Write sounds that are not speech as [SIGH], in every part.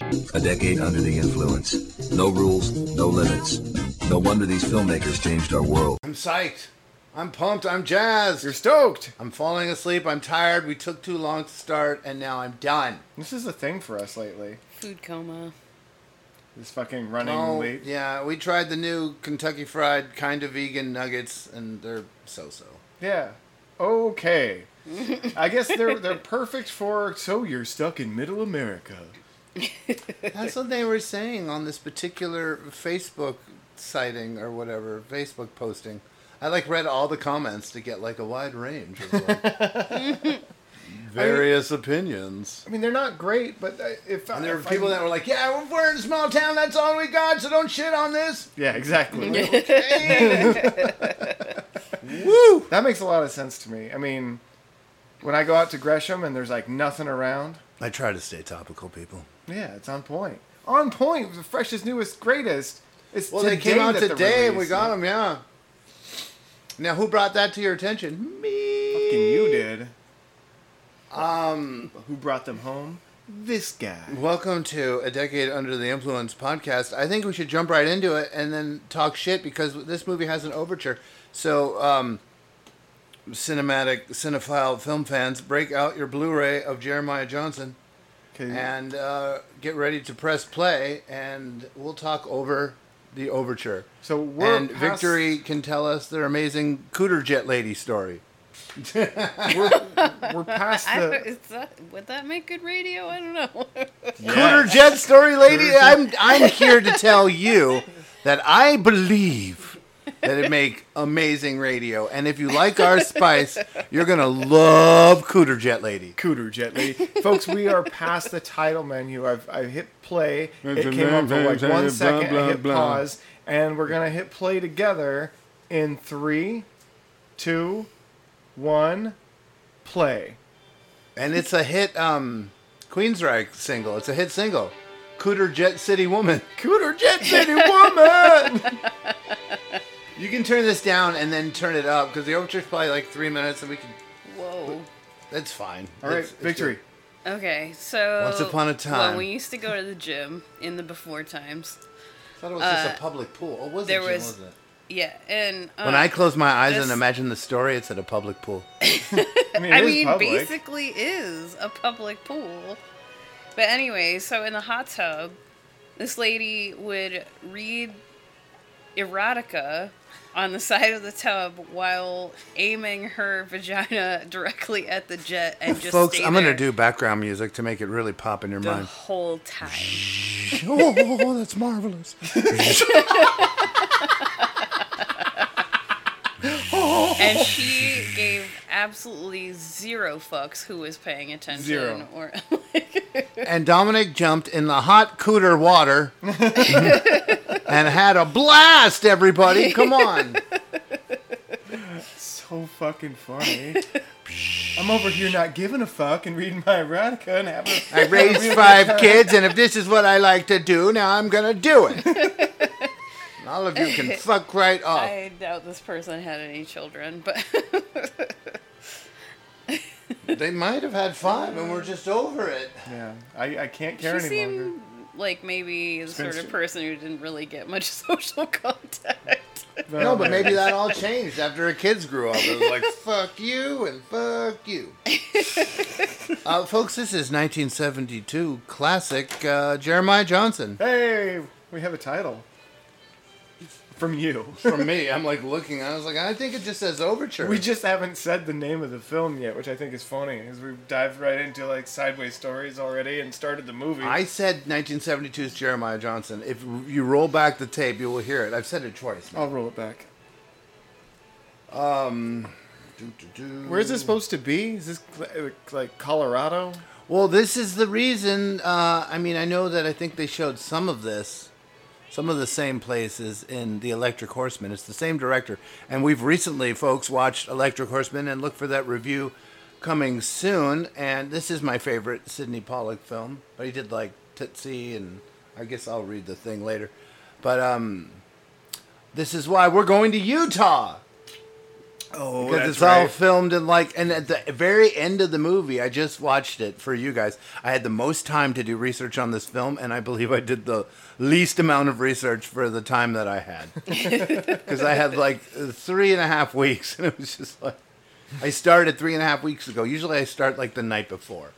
A decade under the influence. No rules, no limits. No wonder these filmmakers changed our world. I'm psyched. I'm pumped. I'm jazzed. You're stoked. I'm falling asleep. I'm tired. We took too long to start, and now I'm done. This is a thing for us lately. Food coma. This fucking running Oh, late. yeah. We tried the new Kentucky Fried kind of vegan nuggets, and they're so-so. Yeah. Okay. I guess they're they're [LAUGHS] perfect for so you're stuck in middle America. [LAUGHS] That's what they were saying on this particular Facebook sighting or whatever Facebook posting. I like read all the comments to get like a wide range of like, [LAUGHS] various opinions. I mean, they're not great, but uh, if And there were people I, that were like, "Yeah, we're in a small town. That's all we got. So don't shit on this." yeah, exactly. [LAUGHS] Woo! that makes a lot of sense to me. I mean, when I go out to Gresham and there's like nothing around, I try to stay topical, people. Yeah, it's on point. On point. The freshest, newest, greatest. It's Well, they came out today, and we got them. Yeah. Now, who brought that to your attention? Me. Fucking you did. Um. Who brought them home? This guy. Welcome to a Decade Under the Influence podcast. I think we should jump right into it and then talk shit because this movie has an overture. So, um, cinematic, cinephile film fans, break out your Blu-ray of Jeremiah Johnson Okay. and uh, get ready to press play, and we'll talk over the overture. so we're and past- Victory can tell us their amazing Cooter Jet Lady story. [LAUGHS] We're, we're past I the. is that, would that make good radio? I don't know. [LAUGHS] Cooter Jet story, lady. I'm I'm here to tell you that I believe that it make amazing radio, and if you like our spice, you're gonna love Cooter Jet Lady. Cooter Jet Lady. Folks, we are past the title menu. I've, I hit play. It came up for like one second. I hit pause. And we're going to hit play together in three, two, one, play. And it's a hit um Queensryche single. It's a hit single. Cooter Jet City Woman. Cooter Jet City Woman! [LAUGHS] You can turn this down and then turn it up because the overture's probably like three minutes, and we can. Whoa. That's fine. All right, It's- it's victory. good. Okay, so Once upon a time. when we used to go to the gym in the before times, I thought it was just Uh, a public pool. Oh, was there it, Jim, was- wasn't it? yeah, and um, When I close my eyes this- and imagine the story, it's at a public pool. [LAUGHS] I mean, I it is mean, public. basically is a public pool. But anyway, so in the hot tub, this lady would read erotica on the [LAUGHS] side of the tub while aiming her vagina [LAUGHS] directly at the jet and just Folks, I'm going to do background music to make it really pop in your mind the mind. whole time. [LAUGHS] Oh, oh, oh, oh, that's marvelous. and she gave absolutely zero fucks who was paying attention Zero. or and Dominic jumped in the hot cooter water [LAUGHS] and had a blast, everybody. Come on. [LAUGHS] So fucking funny. I'm over here not giving a fuck and reading my erotica and having. I [LAUGHS] raised five kids, and if this is what I like to do, now I'm going to do it. And All of you can fuck right off. I doubt this person had any children, but [LAUGHS] They might have had five, and we're just over it. Yeah, I, I can't care she any longer. seemed like maybe the sort of Spinster. person who didn't really get much [LAUGHS] social contact. No, but maybe that all [LAUGHS] changed after her kids grew up. It was like, fuck you and fuck you. uh, folks, this is 1972 classic uh, Jeremiah Johnson. Hey, we have a title. From you. [LAUGHS] From me, I'm like looking. I was like, I think it just says overture. We just haven't said the name of the film yet, which I think is funny, as we dived right into like sideways stories already and started the movie. I said 1972's Jeremiah Johnson. If you roll back the tape, you will hear it. I've said it twice. I'll roll it back. Um, Where is this supposed to be? Is this like Colorado? Well, this is the reason. Uh, I mean, I know that I think they showed some of this, some of the same places in the Electric Horseman. It's the same director, and we've recently, folks, watched Electric Horseman, and look for that review coming soon. And this is my favorite Sydney Pollack film, but he did like Tootsie, and I guess I'll read the thing later. But um, this is why we're going to Utah. Oh, because it's all filmed in like, and at the very end of the movie, I just watched it for you guys. I had the most time to do research on this film, and I believe I did the least amount of research for the time that I had. [LAUGHS] Because I had like three and a half weeks, and it was just like, I started three and a half weeks ago. Usually I start like the night before.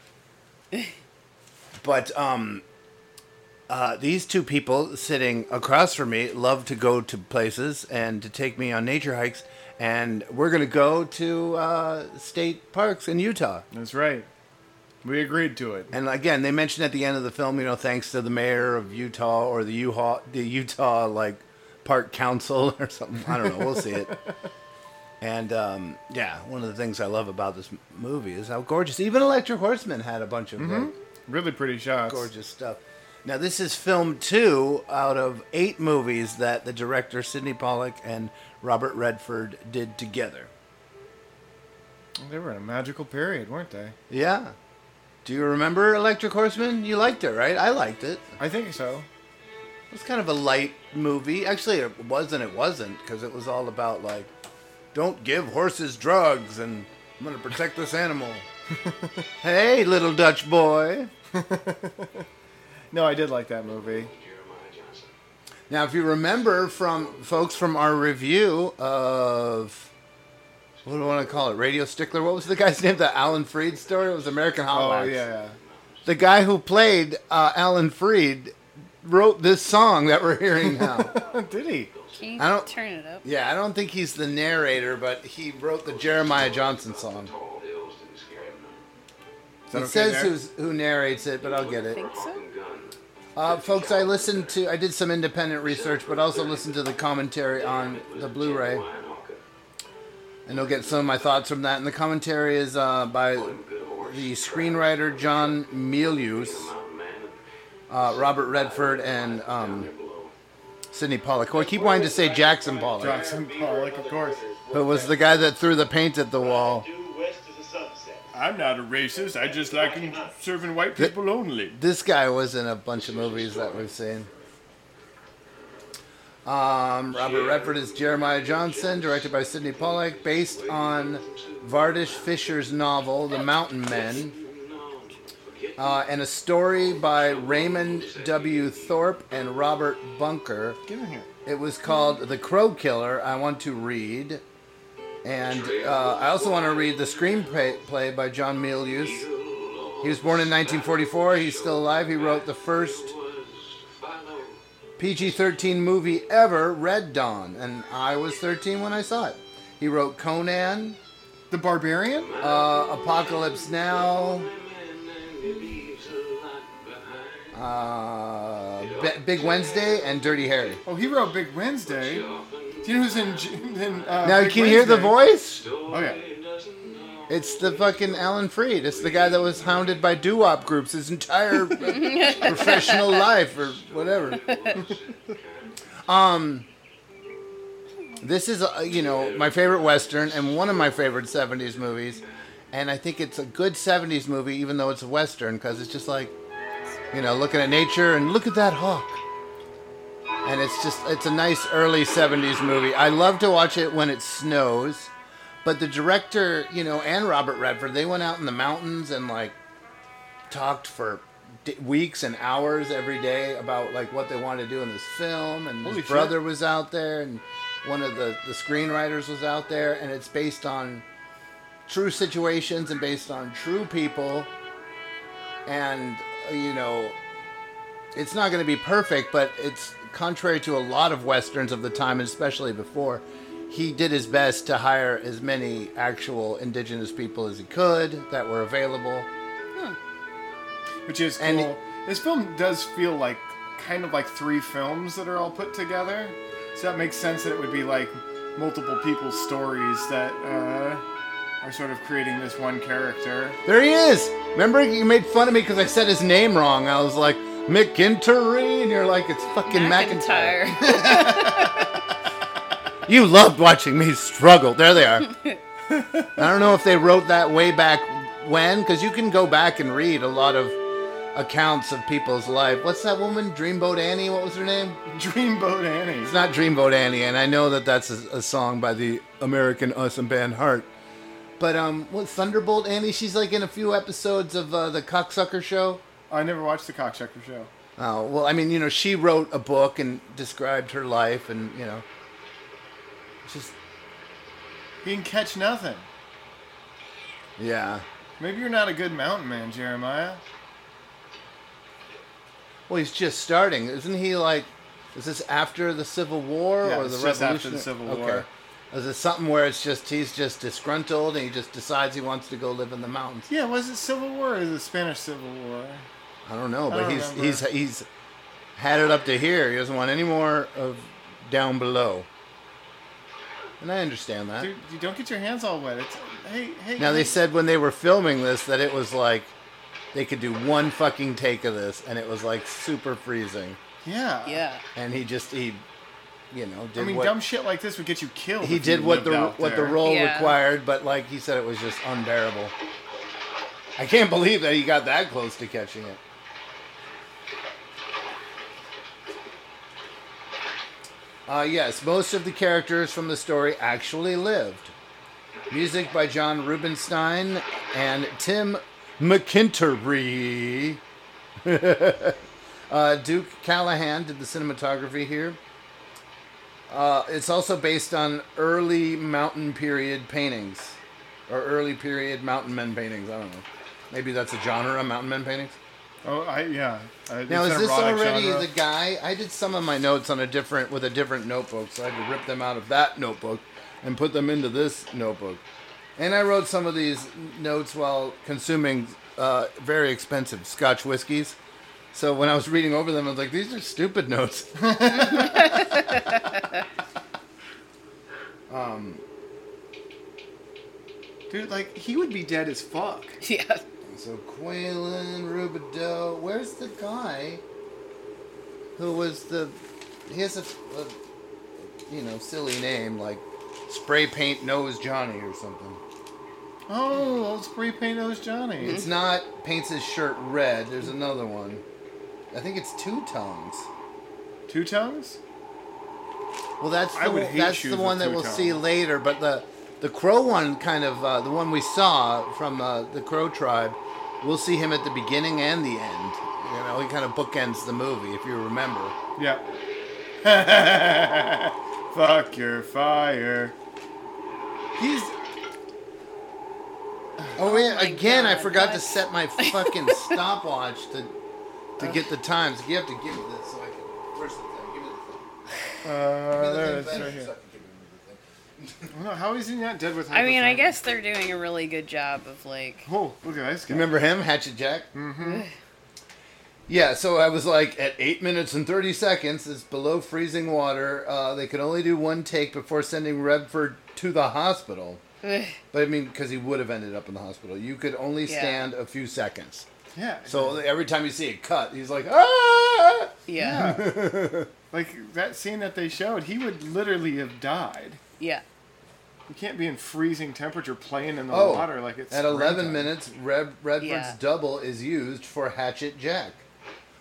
But um, uh, these two people sitting across from me love to go to places and to take me on nature hikes. And we're going to go to uh, state parks in Utah. That's right. We agreed to it. And again, they mentioned at the end of the film, you know, thanks to the mayor of Utah or the Utah, the Utah like park council [LAUGHS] or something. I don't know. We'll see it. And um, yeah, one of the things I love about this movie is how gorgeous. Even Electric Horseman had a bunch of like, Mhm. Really pretty shots. gorgeous stuff. Now, this is film two out of eight movies that the director Sydney Pollack and Robert Redford did together. They were in a magical period, weren't they? Yeah. Do you remember Electric Horseman? You liked it, right? I liked it. I think so. It was kind of a light movie. Actually, it was and it wasn't because it was all about like, don't give horses drugs and I'm going to protect this animal. [LAUGHS] hey, little Dutch boy. [LAUGHS] No, I did like that movie. Now, if you remember from folks from our review of what do I want to call it, Radio Stickler? What was the guy's name? The Alan Freed story. It was American Hot Oh Wax. yeah. The guy who played uh, Alan Freed wrote this song that we're hearing now. [LAUGHS] did he? Can you I don't- turn it up? yeah, I don't think he's the narrator, but he wrote the Jeremiah Johnson song. that It okay says there? who's, who narrates it, but I'll get it. Think so? Uh, folks, I listened to, I did some independent research, but also listened to the commentary on the Blu-ray, and you'll get some of my thoughts from that. And the commentary is uh, by the screenwriter John Milius, uh, Robert Redford, and um, Sydney Pollack. Well, I keep wanting to say Jackson Pollock, Jackson Pollock, of course. who was the guy that threw the paint at the wall. I'm not a racist. I just like serving white people only. This guy was in a bunch of movies that we've seen. Um, Robert Redford is Jeremiah Johnson, directed by Sydney Pollack, based on Vardis Fisher's novel *The Mountain Men*, uh, and a story by Raymond W. Thorp and Robert Bunker. Get in here. It was called *The Crow Killer*. I want to read, and uh, I also want to read the screenplay by John Milius. He was born in 1944. He's still alive. He wrote the first PG-13 movie ever, Red Dawn, and I was 13 when I saw it. He wrote Conan, The Barbarian? uh, Apocalypse Now, uh, Be- Big Wednesday, and Dirty Harry. Oh, he wrote Big Wednesday. Do you know who's in? In uh, now, Big can you hear the voice? Oh yeah. It's the fucking Alan Freed. It's the guy that was hounded by doo-wop groups his entire [LAUGHS] professional life or whatever. [LAUGHS] Um, this is uh, you know my favorite western and one of my favorite '70s movies, and I think it's a good '70s movie even though it's a western because it's just like, you know, looking at nature and look at that hawk. And it's just it's a nice early '70s movie. I love to watch it when it snows. But the director, you know, and Robert Redford, they went out in the mountains and like talked for d- weeks and hours every day about like what they wanted to do in this film. And Holy his shit. brother was out there, and one of the the screenwriters was out there, and it's based on true situations and based on true people. And you know, it's not going to be perfect, but it's contrary to a lot of westerns of the time, especially before, he did his best to hire as many actual indigenous people as he could that were available. which is cool. And- this film does feel like kind of like three films that are all put together, so that makes sense that it would be like multiple people's stories that uh, are sort of creating this one character. There he is. Remember, you made fun of me because I said his name wrong. I was like McIntyre, and you're like, it's fucking McIntyre. [LAUGHS] [LAUGHS] You loved watching me struggle. There they are. [LAUGHS] I don't know if they wrote that way back when, because you can go back and read a lot of accounts of people's life. What's that woman? Dreamboat Annie? What was her name? Dreamboat Annie. It's not Dreamboat Annie, and I know that that's a, a song by the American Awesome band Heart. But um, what Thunderbolt Annie? She's like in a few episodes of uh, the Cocksucker Show. I never watched the Cocksucker Show. Oh well, I mean, you know, she wrote a book and described her life, and you know, You can catch nothing. yeah. Maybe you're not a good mountain man, Jeremiah. Well, he's just starting, isn't he? Like, is this after the Civil War Yeah, or the just Revolution? after the Civil okay. War. Is it something where it's just he's just disgruntled and he just decides he wants to go live in the mountains? Yeah, was it Civil War or is it Spanish Civil War? I don't know, but don't he's remember. he's he's had it up to here. He doesn't want any more of down below. And I understand that. Dude, you don't get your hands all wet. It's hey, hey. Now they said when they were filming this that it was like they could do one fucking take of this and it was like super freezing. Yeah. Yeah. And he just he you know did I mean, what dumb shit like this would get you killed. he did what the what the role Yeah. required, but like he said it was just unbearable. I can't believe that he got that close to catching it. Uh, yes, most of the characters from the story actually lived. Music by John Rubinstein and Tim McIntyre. [LAUGHS] uh, Duke Callaghan did the cinematography here. Uh, it's also based on early mountain period paintings, or early period mountain men paintings. I don't know. Maybe that's a genre, mountain men paintings. Oh, I yeah. Uh, Now is this already genre. the guy? I did some of my notes on a different with a different notebook, so I had to rip them out of that notebook and put them into this notebook. And I wrote some of these notes while consuming uh, very expensive Scotch whiskeys. So when I was reading over them, I was like, "These are stupid notes." [LAUGHS] um, Dude, like he would be dead as fuck. [LAUGHS] Yeah. So Quaylen Rubidoux, where's the guy who was the? He has a, a, you know, silly name like Spray Paint Nose Johnny or something. Oh, old spray paint nose Johnny. It's mm-hmm. not paints his shirt red. There's another one. I think it's Two Tongues. Two tongues. Well, that's I the, would one- hate that's shoes the with one that two we'll see tongues. later. But the the crow one, kind of uh, the one we saw from uh, the crow tribe, we'll see him at the beginning and the end. You know, he kind of bookends the movie, if you remember. Yeah. [LAUGHS] Fuck your fire. He's Oh yeah, my again, I God, forgot to set my [LAUGHS] fucking stopwatch to to get the times. You have to give me this so I can. Where's the thing? Give me the thing. uh, Give me the there thing it is, right here. Can give you the thing. No, how is he not dead with? I mean, I guess they're doing a really good job of like. Oh, look at this guy. Remember him, Hatchet Jack? Mm-hmm. Yeah, so I was like, at 8 minutes and 30 seconds, it's below freezing water. Uh, they could only do one take before sending Redford to the hospital. But I mean, because he would have ended up in the hospital. You could only Yeah. stand a few seconds. Yeah. So every time you see it cut, he's like, ah! Yeah. [LAUGHS] like that scene that they showed, he would literally have died. Yeah. You can't be in freezing temperature playing in the Oh, water like it's at 11 springtime. minutes, Red, Redford's Yeah. double is used for Hatchet Jack.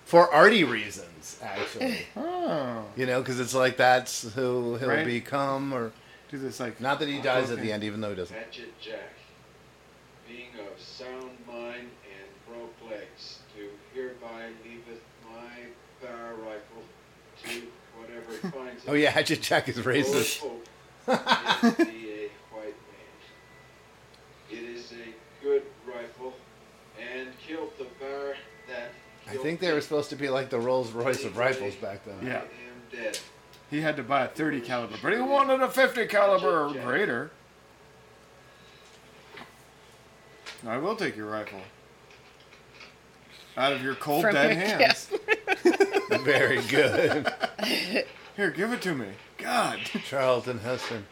For arty reasons, actually. [LAUGHS] Oh, you know, because it's like that's who he'll Right. become, or do this like not that he dies at the end, even though he doesn't. Hatchet Jack, being of sound mind and broke legs, do hereby leaveth my fire rifle to whatever [LAUGHS] it finds. Oh yeah, Hatchet Jack is racist. Lord hope and be a white man. It is a good rifle and killed the bear that I think they were supposed to be like the Rolls Royce of rifles back then. Yeah. I am He had to buy a 30 caliber, but he wanted a 50 caliber or greater. I will take your rifle. Out of your cold From dead your- hands. [LAUGHS] Very good. Here, give it to me. God. Charlton Heston.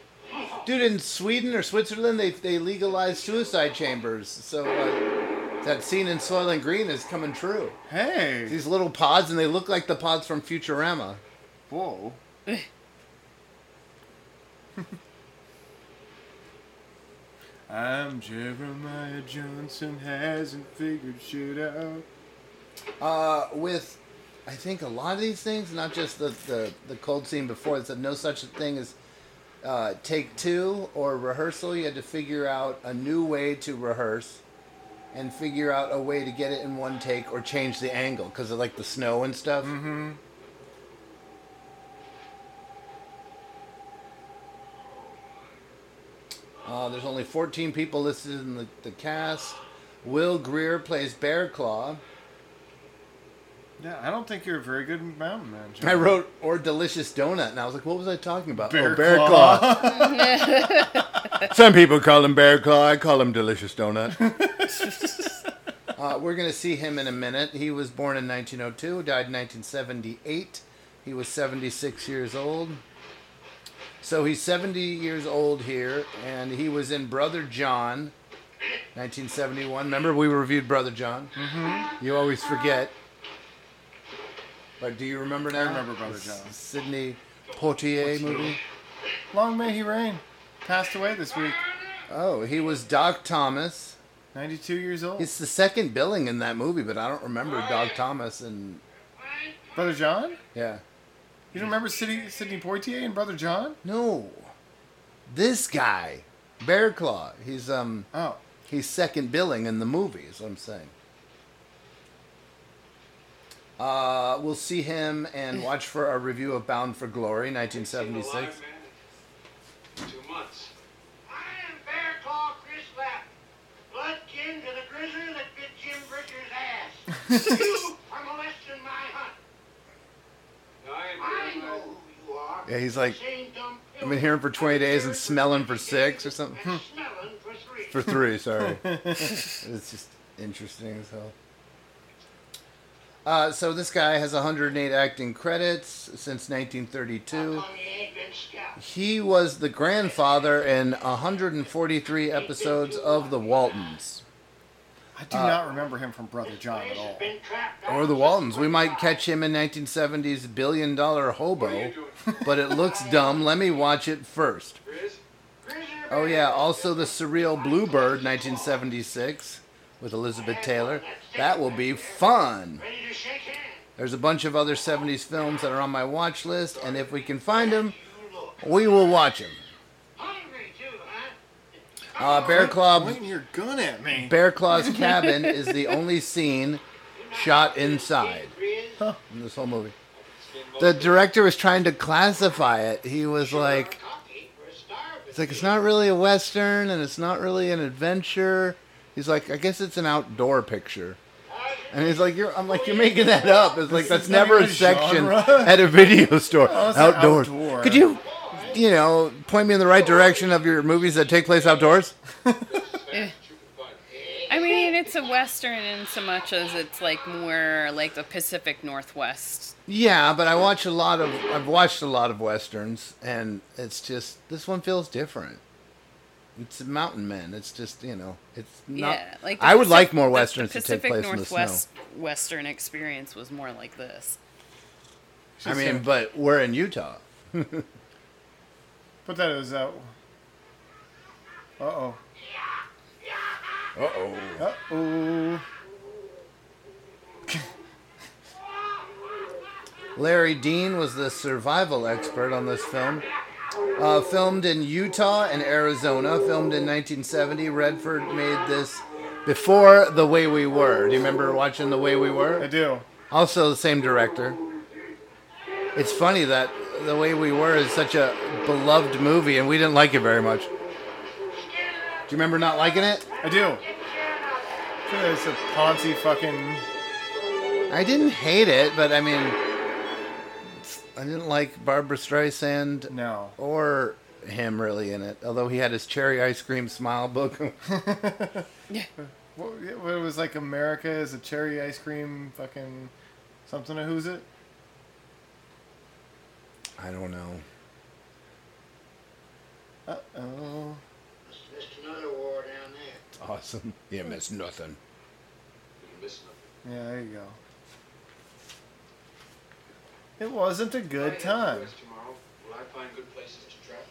Dude, in Sweden or Switzerland, they they legalized suicide chambers. So uh, that scene in Soylent Green is coming true. Hey. These little pods, and they look like the pods from Futurama. Whoa. [LAUGHS] I'm Jeremiah Johnson, hasn't figured shit out. Uh, with, I think a lot of these things, not just the the, the cold scene before, it said no such a thing as uh, take two or rehearsal. You had to figure out a new way to rehearse, and figure out a way to get it in one take or change the angle because of like the snow and stuff. Mm-hmm. Uh, there's only 14 people listed in the, the cast. Will Geer plays Bear Claw. Yeah, I don't think you're a very good mountain man. John. I wrote or delicious donut, and I was like, what was I talking about? Bear oh, Bear Claw. Claw. [LAUGHS] Some people call him Bear Claw. I call him Delicious Donut. [LAUGHS] uh, we're going to see him in a minute. He was born in 1902, died in 1978. He was 76 years old. So he's 70 years old here, and he was in Brother John, 1971. Remember, we reviewed Brother John? Mhm. You always forget. But do you remember now? I remember Brother The John. Sidney Poitier movie. Long may he reign. Passed away this week. Oh, he was Doc Thomas. 92 years old. It's the second billing in that movie, but I don't remember Doc Thomas and Brother John? yeah. You don't remember Sidney, Sidney Poitier and Brother John? No. This guy, Bear Claw. He's um Oh. he's second billing in the movie, is what I'm saying. Uh, we'll see him and watch for a review of Bound for Glory, 1976. Two months. I am Bear Claw Chris Lapp, blood kin to the grizzly that bit Jim Bridger's ass. [LAUGHS] you are molesting my hunt. I know who you are. Yeah, he's like, I've been hearing for 20 days and smelling for six or something. and smelling for three. For three, sorry. [LAUGHS] it's just interesting as hell. Uh, so this guy has 108 acting credits since 1932. Come you ain't been scouted. He was the grandfather in 143 episodes of The Waltons. I do Uh, not remember him from Brother John at all. Or The Waltons. We might catch him in 1970's Billion Dollar Hobo, but it looks dumb. Let me watch it first. Oh, yeah. Also, The Surreal Bluebird, 1976, with Elizabeth Taylor. That will be fun. ready to shake hands. There's a bunch of other 70s films that are on my watch list, and if we can find them, we will watch them. Huh? Uh, Bear Claw, your gun at me. Bear Claw's [LAUGHS] cabin is the only scene shot inside in this whole movie. The director was trying to classify it. He was like, it's like it's not really a western and it's not really an adventure. He's like, I guess it's an outdoor picture. And he's like, you're, I'm like, you're making that up. It's like that's never a section genre. at a video [LAUGHS] store. Oh, Outdoors. outdoor. Could you, you know, point me in the right direction of your movies that take place outdoors? [LAUGHS] I mean, it's a western in so much as it's like more like the Pacific Northwest. Yeah, but I watch a lot of I've watched a lot of westerns and it's just this one feels different. It's Mountain Men. It's just, you know, it's not yeah, like the I would Pacific- like more the- westerns the to take Pacific place in the Northwest snow. Western experience was more like this. I mean, but we're in Utah. But that was uh. Uh oh. Uh-oh. Uh oh. [LAUGHS] Larry Dean was the survival expert on this film. Uh, filmed in Utah and Arizona, filmed in 1970. Redford made this before The Way We Were. Do you remember watching The Way We Were? I do. Also, the same director. It's funny that The Way We Were is such a beloved movie, and we didn't like it very much. Do you remember not liking it? I do. It's a Ponzi fucking. I didn't hate it, but I mean, I didn't like Barbra Streisand. No. Or him really in it. Although he had his cherry ice cream smile book. [LAUGHS] Yeah. What, what it was like America is a cherry ice cream fucking something to who's it? I don't know. Uh oh. Missed another war down there. It's awesome. You miss nothing. You miss nothing. Yeah, there you go. It wasn't a good I time. Tomorrow, will I find good places to trap?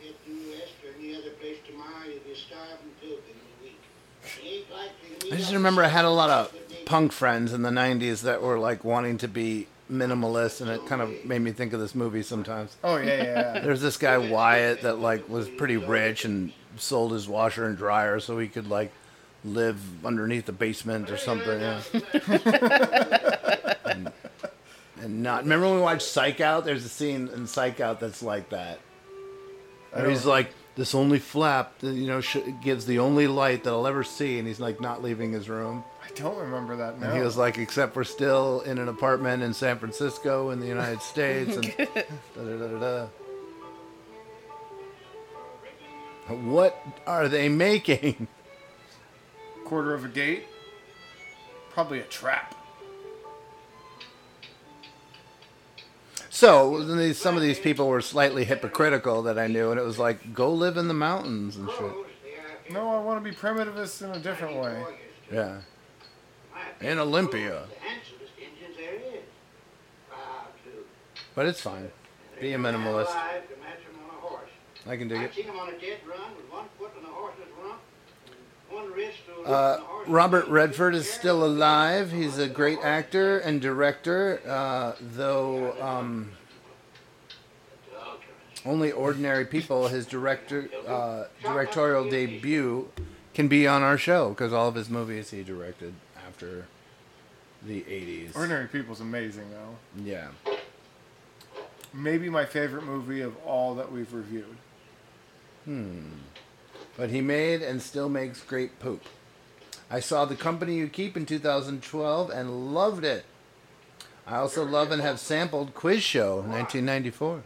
You hit due west or any other place tomorrow, you'll be a starving pilgrim in a week. It ain't likely to meet I just remember I had a lot of punk friends in the 90s that were like wanting to be minimalist and it kind of made me think of this movie sometimes. Oh yeah, yeah. yeah. [LAUGHS] There's this guy Wyatt that like was pretty rich and sold his washer and dryer so he could like live underneath the basement or something. Yeah. [LAUGHS] [LAUGHS] and, not remember when we watched Psych Out? There's a scene in Psych Out that's like that. Where he's like, this only flap, uh, you know, sh- gives the only light that I'll ever see, and he's like not leaving his room. I don't remember that now. And he was like, except we're still in an apartment in San Francisco in the United [LAUGHS] States. And [LAUGHS] da, da, da, da. What are they making? quarter of a gate. Probably a trap. So these, some of these people were slightly hypocritical that I knew, and it was like, go live in the mountains and shit. No, I want to be primitivist in a different way. Yeah. In Olympia. The handsomest Indians there is. Proud, too. But it's fine. Be a minimalist. Alive to match 'em on a horse. I can dig I've it. Uh, Robert Redford is still alive. He's a great actor and director, uh, though um, only ordinary people. His director uh, directorial debut can be on our show because all of his movies he directed after the '80s. Ordinary People's amazing though. Yeah. Maybe my favorite movie of all that we've reviewed. Hmm. But he made and still makes great poop. I saw The Company You Keep in 2012 and loved it. I also love and have sampled Quiz Show 1994.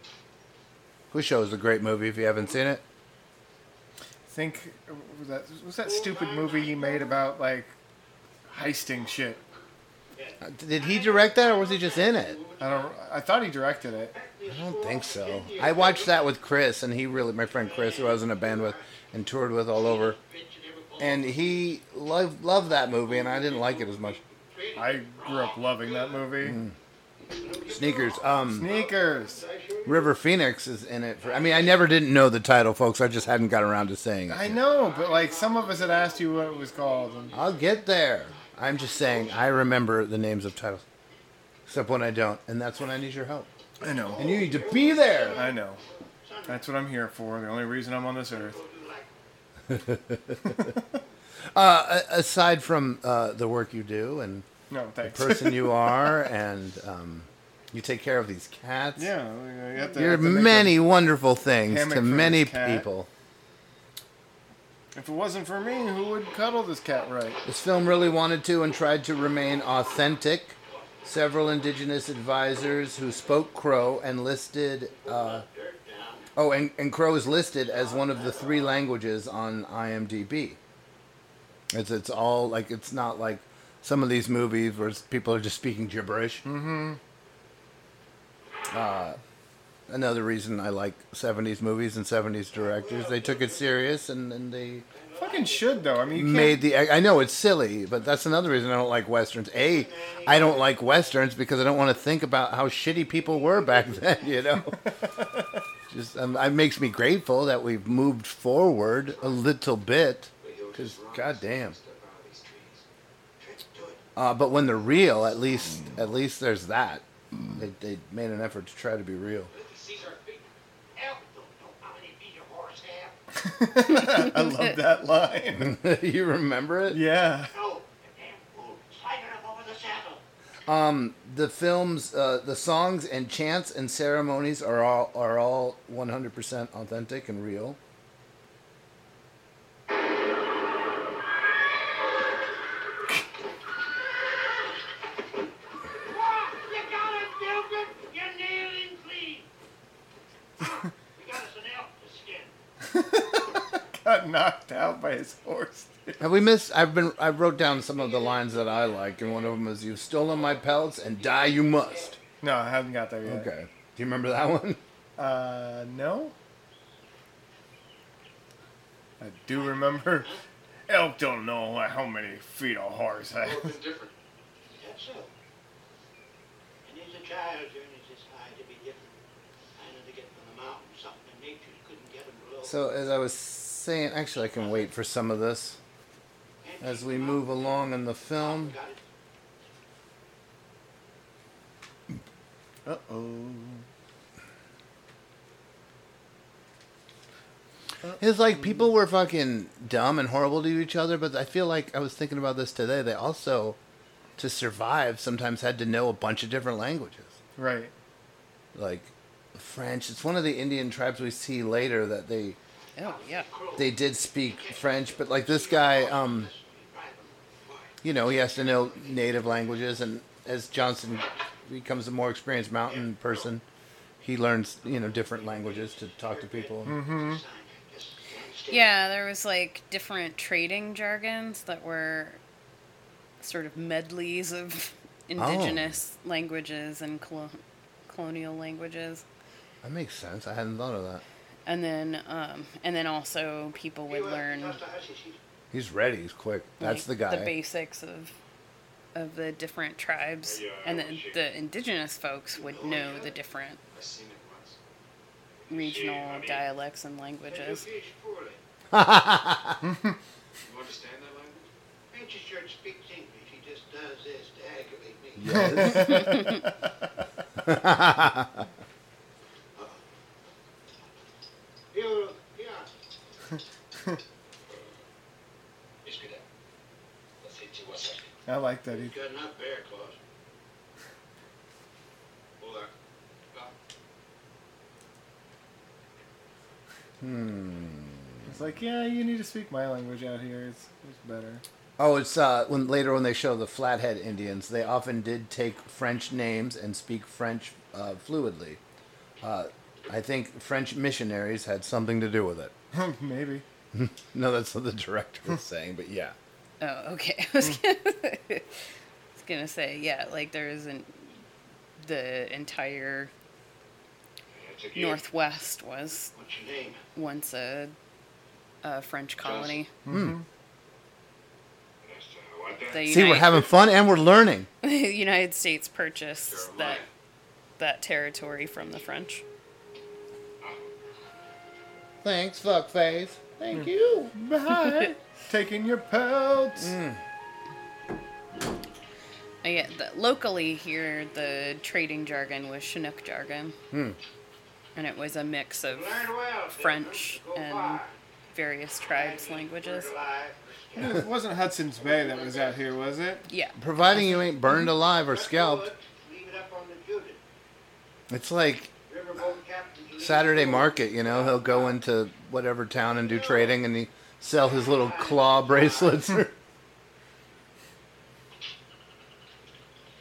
Quiz Show is a great movie if you haven't seen it. I Think was that was that stupid movie he made about like heisting shit. Uh, Did he direct that or was he just in it? I don't. I thought he directed it. I don't think so. I watched that with Chris, and he really, my friend Chris, who I was in a band with and toured with all over, and he loved loved that movie, and I didn't like it as much. I grew up loving that movie. Sneakers. Um, Sneakers. River Phoenix is in it. For, I mean, I never didn't know the title, folks. I just hadn't got around to saying it. I know, but like some of us had asked you what it was called. And I'll get there. I'm just saying I remember the names of titles, except when I don't, and that's when I need your help. I know. And you need to be there. I know. That's what I'm here for. The only reason I'm on this earth. [LAUGHS] Uh, aside from uh, the work you do and No, the person you [LAUGHS] are, and um, you take care of these cats. Yeah, you have to- You're have to many wonderful things to many people. If it wasn't for me, who would cuddle this cat right? This film really wanted to and tried to remain authentic. Several indigenous advisors who spoke Crow and listed. Uh, oh, and, and Crow is listed as one of the three languages on IMDb. It's it's all like it's not like some of these movies where people are just speaking gibberish. Mm-hmm. Uh, another reason I like 70s movies and 70s directors. They took it serious and, and they Fucking should though. I mean, made the. I know it's silly, but that's another reason I don't like westerns. A, I don't like westerns because I don't want to think about how shitty people were back [LAUGHS] then. You know, [LAUGHS] just um, it makes me grateful that we've moved forward a little bit. Because goddamn. Uh, but when they're real, at least at least there's that. They, they made an effort to try to be real. [LAUGHS] I love that line. [LAUGHS] you remember it? Yeah. Um, the films, uh, the songs and chants and ceremonies are all are all 100% authentic and real. [LAUGHS] Got knocked out by his horse. Have we missed? I've been. I wrote down some of the lines that I like, and one of them is "You've stolen my pelts, and die you must." No, I haven't got there yet. Okay. Do you remember that [LAUGHS] one? Uh, no. I do remember. Elk don't know how many feet a horse has. different. That's so. And as a child journeys this high to be different. I know to get from the mountain something in nature you couldn't get 'em below. So as I was saying, actually, I can wait for some of this as we move along in the film. Uh oh. It's like people were fucking dumb and horrible to each other, but I feel like I was thinking about this today. They also, to survive, sometimes had to know a bunch of different languages. Right. Like French. It's one of the Indian tribes we see later that they Oh yeah. they did speak French, but like this guy, um, you know, he has to know native languages, and as Johnson becomes a more experienced mountain person, he learns you know different languages to talk to people. Mm-hmm. Yeah, there was like different trading jargons that were sort of medleys of indigenous languages and colo- colonial languages. That makes sense. I hadn't thought of that. And then um, and then also people would learn He's ready. He's quick. That's the guy. The basics of of the different tribes, and then the indigenous folks would know the different regional dialects and languages. [LAUGHS] You understand that language? Manchester Church speaks English. He just does this to aggravate me. Yes. [LAUGHS] [LAUGHS] I like that. He, He's got enough bear claws. Hold on. Hmm. it's like, yeah, you need to speak my language out here. It's, it's better. Oh, it's uh, when later when they show the Flathead Indians, they often did take French names and speak French uh, fluidly. Uh, I think French missionaries had something to do with it. [LAUGHS] Maybe. [LAUGHS] no, that's what the director was saying, but yeah. Oh, okay. [LAUGHS] I was hmm. gonna, [LAUGHS] I was gonna say, yeah, like there isn't the entire northwest was What's your name? once a, a French colony. Hmm. Mm-hmm. The uh, See, we're having fun and we're learning. [LAUGHS] the United States purchased that that territory from the French. Thanks, fuckface. Thank hmm. you. Bye. Taking your pelts. Mm. Uh, yeah, the, locally here, the trading jargon was Chinook jargon, Hmm. and it was a mix of French and various tribes' languages. It wasn't Hudson's Bay that was out here, was it? Yeah. Providing you ain't burned alive or scalped. Leave it up on the Judith. It's like Saturday market, you know. He'll go into whatever town and do trading, and he sell his little claw [LAUGHS] bracelets.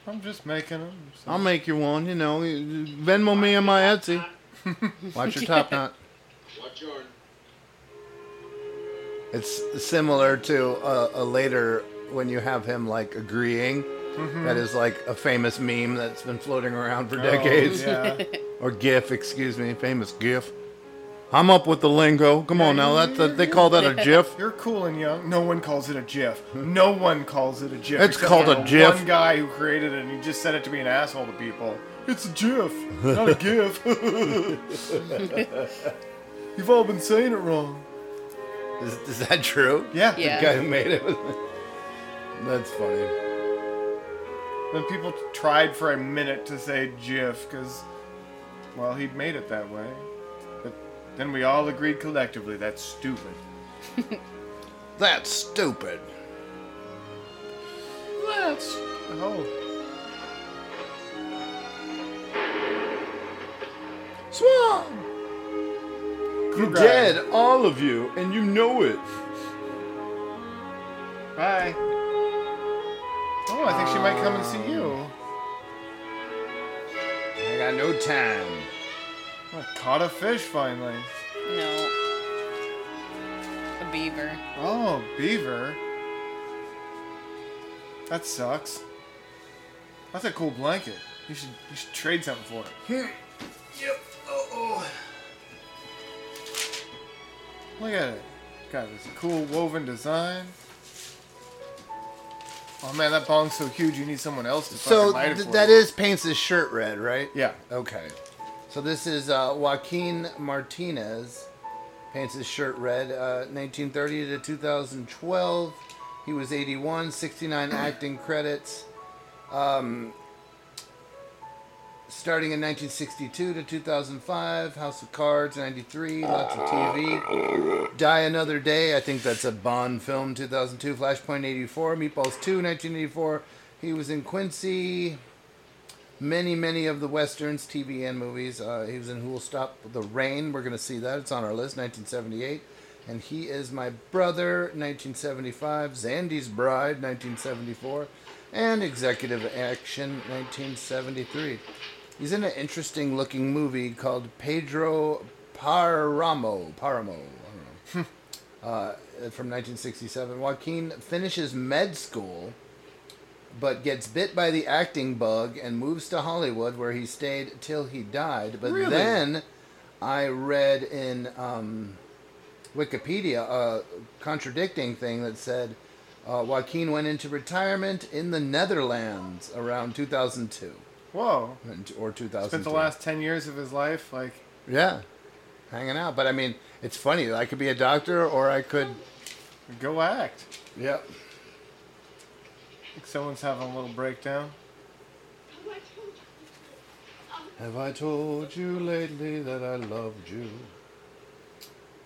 I'm just making them. I'll make you one, you know. Venmo me on my Etsy. [LAUGHS] Watch your top knot. Watch your. It's similar to a, a later when you have him like agreeing. Mhm. That is like a famous meme that's been floating around for Oh, decades. yeah. [LAUGHS] or GIF, excuse me, famous GIF. I'm up with the lingo. Come on now, that's a, they call that a GIF. [LAUGHS] You're cool and young. No one calls it a GIF. No one calls it a GIF. It's except called for a the GIF. One guy who created it, and he just said it to be an asshole to people. It's a GIF, not a GIF. [LAUGHS] You've all been saying it wrong. Is, is that true? Yeah. The Yeah. guy who made it. was- That's funny. Then people tried for a minute to say GIF because, well, he'd made it that way. But then we all agreed collectively that's stupid. [LAUGHS] That's stupid. That's oh. Swan! You're Good dead, all of you, and you know it. Bye. Oh, I think she might come and see you. I got no time. I caught a fish finally. No. A beaver. Oh, beaver. That sucks. That's a cool blanket. You should you should trade something for it. Here. Yep. Oh, oh. Look at it. Got this cool woven design. Oh man, that bong's so huge you need someone else to So fucking light it th- for that you. is paints his shirt red, right? Yeah. Okay. So this is uh, Joaquin Martinez. Paints his shirt red. Uh, 1930 to 2012. He was 81, 69 acting credits. Um, starting in 1962 to 2005, House of Cards 93, lots of TV. Die Another Day, I think that's a Bond film 2002, Flashpoint 84, Meatballs 2 1984. He was in Quincy, many, many of the westerns, TV and movies. Uh, he was in Who Will Stop the Rain. We're going to see that. It's on our list, 1978. And he is my brother, 1975. Zandy's Bride, 1974. And Executive Action, 1973. He's in an interesting looking movie called Pedro Paramo. Paramo. [LAUGHS] Uh, from 1967. Joaquin finishes med school but gets bit by the acting bug and moves to Hollywood, where he stayed till he died. But Really? then I read in um, Wikipedia a contradicting thing that said uh, Joaquin went into retirement in the Netherlands around 2002 Whoa. or 2000. Spent the last ten years of his life like yeah, hanging out. But I mean, it's funny. I could be a doctor, or I could go act. Yep. Someone's having a little breakdown. Have I told you lately that I loved you?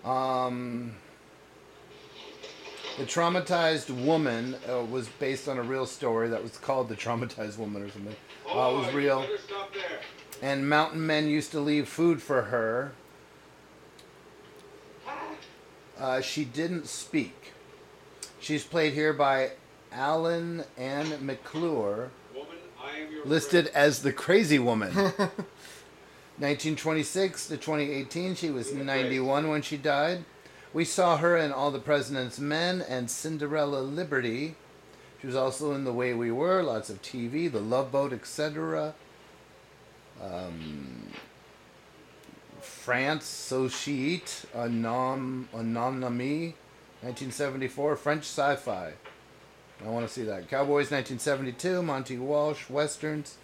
Um, the traumatized woman uh, was based on a real story that was called the traumatized woman or something. Uh, it was real. And mountain men used to leave food for her. Uh, she didn't speak. She's played here by Allyn Ann McLerie, listed as the crazy woman. [LAUGHS] 1926 to 2018, she was 91 when she died. We saw her in All the President's Men and Cinderella Liberty. She was also in The Way We Were, lots of TV, The Love Boat, etc. Um, France, Societe, Anom, Anonymie, 1974, French sci-fi. I want to see that. Cowboys, 1972, Monte Walsh, Westerns.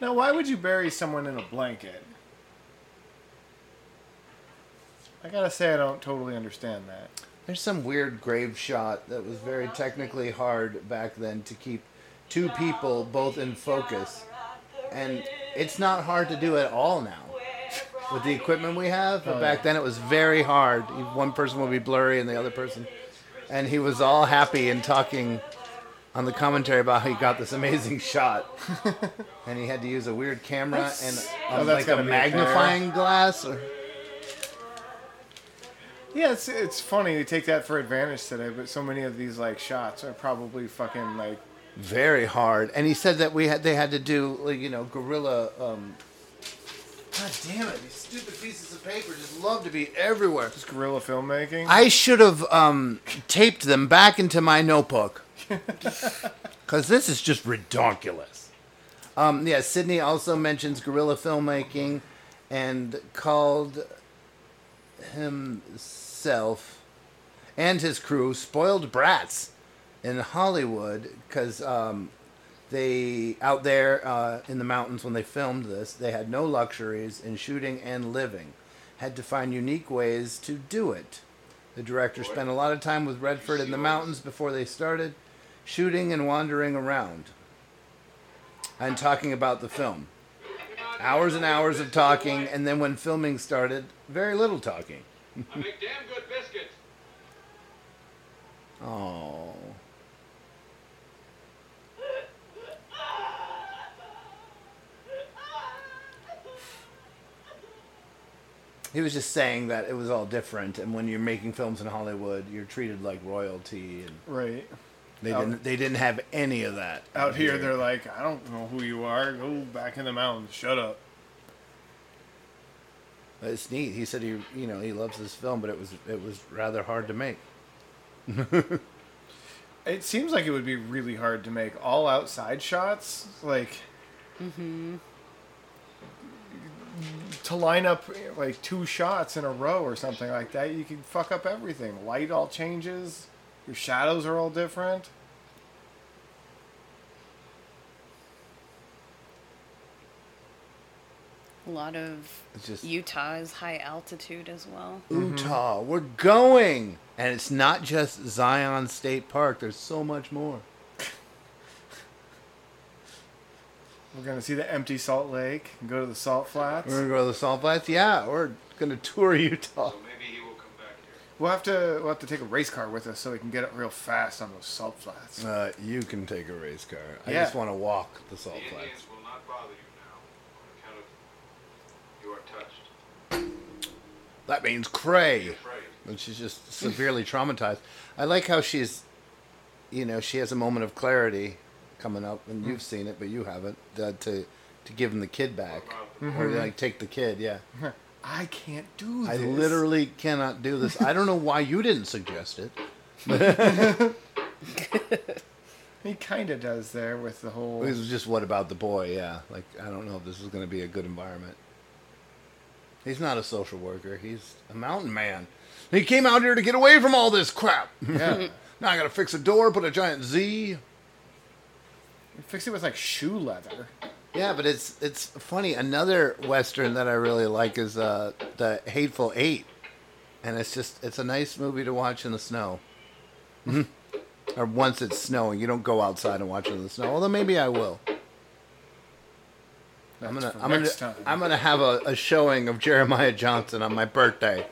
Now, why would you bury someone in a blanket? I gotta say, I don't totally understand that. There's some weird grave shot that was very technically hard back then to keep two people both in focus. And it's not hard to do at all now with the equipment we have. But Oh, back yeah. then it was very hard. One person would be blurry and the other person. And he was all happy and talking on the commentary about how he got this amazing shot. [LAUGHS] and he had to use a weird camera That's- and Oh, um, that's like gotta a be a magnifying glass. Or, Yeah, it's it's funny they take that for advantage today, but so many of these like shots are probably fucking like very hard. And he said that we had they had to do like you know gorilla. Um, God damn it! These stupid pieces of paper just love to be everywhere. just guerrilla filmmaking. I should have um, taped them back into my notebook [LAUGHS] because this is just ridiculous. Um, yeah, Sydney also mentions guerrilla filmmaking and called himself and his crew spoiled brats in Hollywood because um, they out there uh, in the mountains when they filmed this they had no luxuries in shooting and living had to find unique ways to do it. The director spent a lot of time with redford in the mountains before they started shooting and wandering around and talking about the film. Hours and hours of talking and then when filming started very little talking. I make damn good biscuits. [LAUGHS] oh He was just saying that it was all different, and when you're making films in Hollywood, you're treated like royalty, and right. they Out- didn't they didn't have any of that Out here, they're like, I don't know who you are. Go back in the mountains. Shut up. It's neat. He said he, you know, he loves this film, but it was it was rather hard to make. [LAUGHS] It seems like it would be really hard to make all outside shots, like Mm-hmm. To line up like two shots in a row or something like that. You can fuck up everything. Light all changes. Your shadows are all different. A lot of It's just- Utah is high altitude as well. Mm-hmm. Utah, we're going, and it's not just Zion State Park. There's so much more. We're gonna see the empty Salt Lake and go to the Salt Flats. We're gonna go to the Salt Flats. Yeah, we're gonna [LAUGHS] tour Utah. So maybe he will come back here. We'll have to we'll have to take a race car with us so we can get it real fast on those Salt Flats. Uh, you can take a race car. I Yeah. just want to walk the Salt The Flats. Indians will not bother you now on account of you are touched. That means Cray. And she's just severely traumatized. I like how she's, you know, she has a moment of clarity coming up, and you've seen it, but you haven't, uh, to to give him the kid back. Or Mhm. like take the kid, yeah. [LAUGHS] I can't do this. I literally cannot do this. I don't know why you didn't suggest it. [LAUGHS] He kind of does there with the whole. It was just what about the boy? Yeah, like I don't know if this is going to be a good environment. He's not a social worker. He's a mountain man. He came out here to get away from all this crap. Yeah. [LAUGHS] now I got to fix a door, put a giant Z. Fix it with like shoe leather. Yeah, but it's it's funny. Another western that I really like is uh, the Hateful Eight, and it's just it's a nice movie to watch in the snow. or once it's snowing, you don't go outside and watch it in the snow. Although maybe I will. I'm gonna I'm gonna time. I'm gonna have a, a showing of Jeremiah Johnson on my birthday,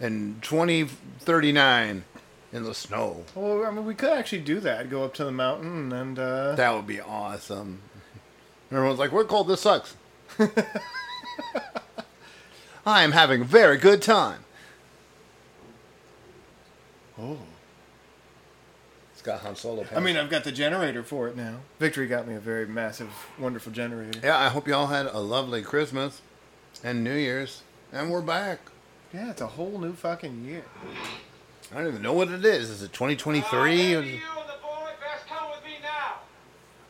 in 2039, in the snow. Well, I mean, we could actually do that. Go up to the mountain and. Uh, That would be awesome. Everyone's like, "We're cold. This sucks." [LAUGHS] I am having a very good time. Oh. It's got Han Solo. I mean, I've got the generator for it now. Victory got me a very massive, wonderful generator. yeah. I hope you all had a lovely Christmas and New Year's, and we're back. Yeah, it's a whole new fucking year. I don't even know what it is. Is it 2023? Or is it-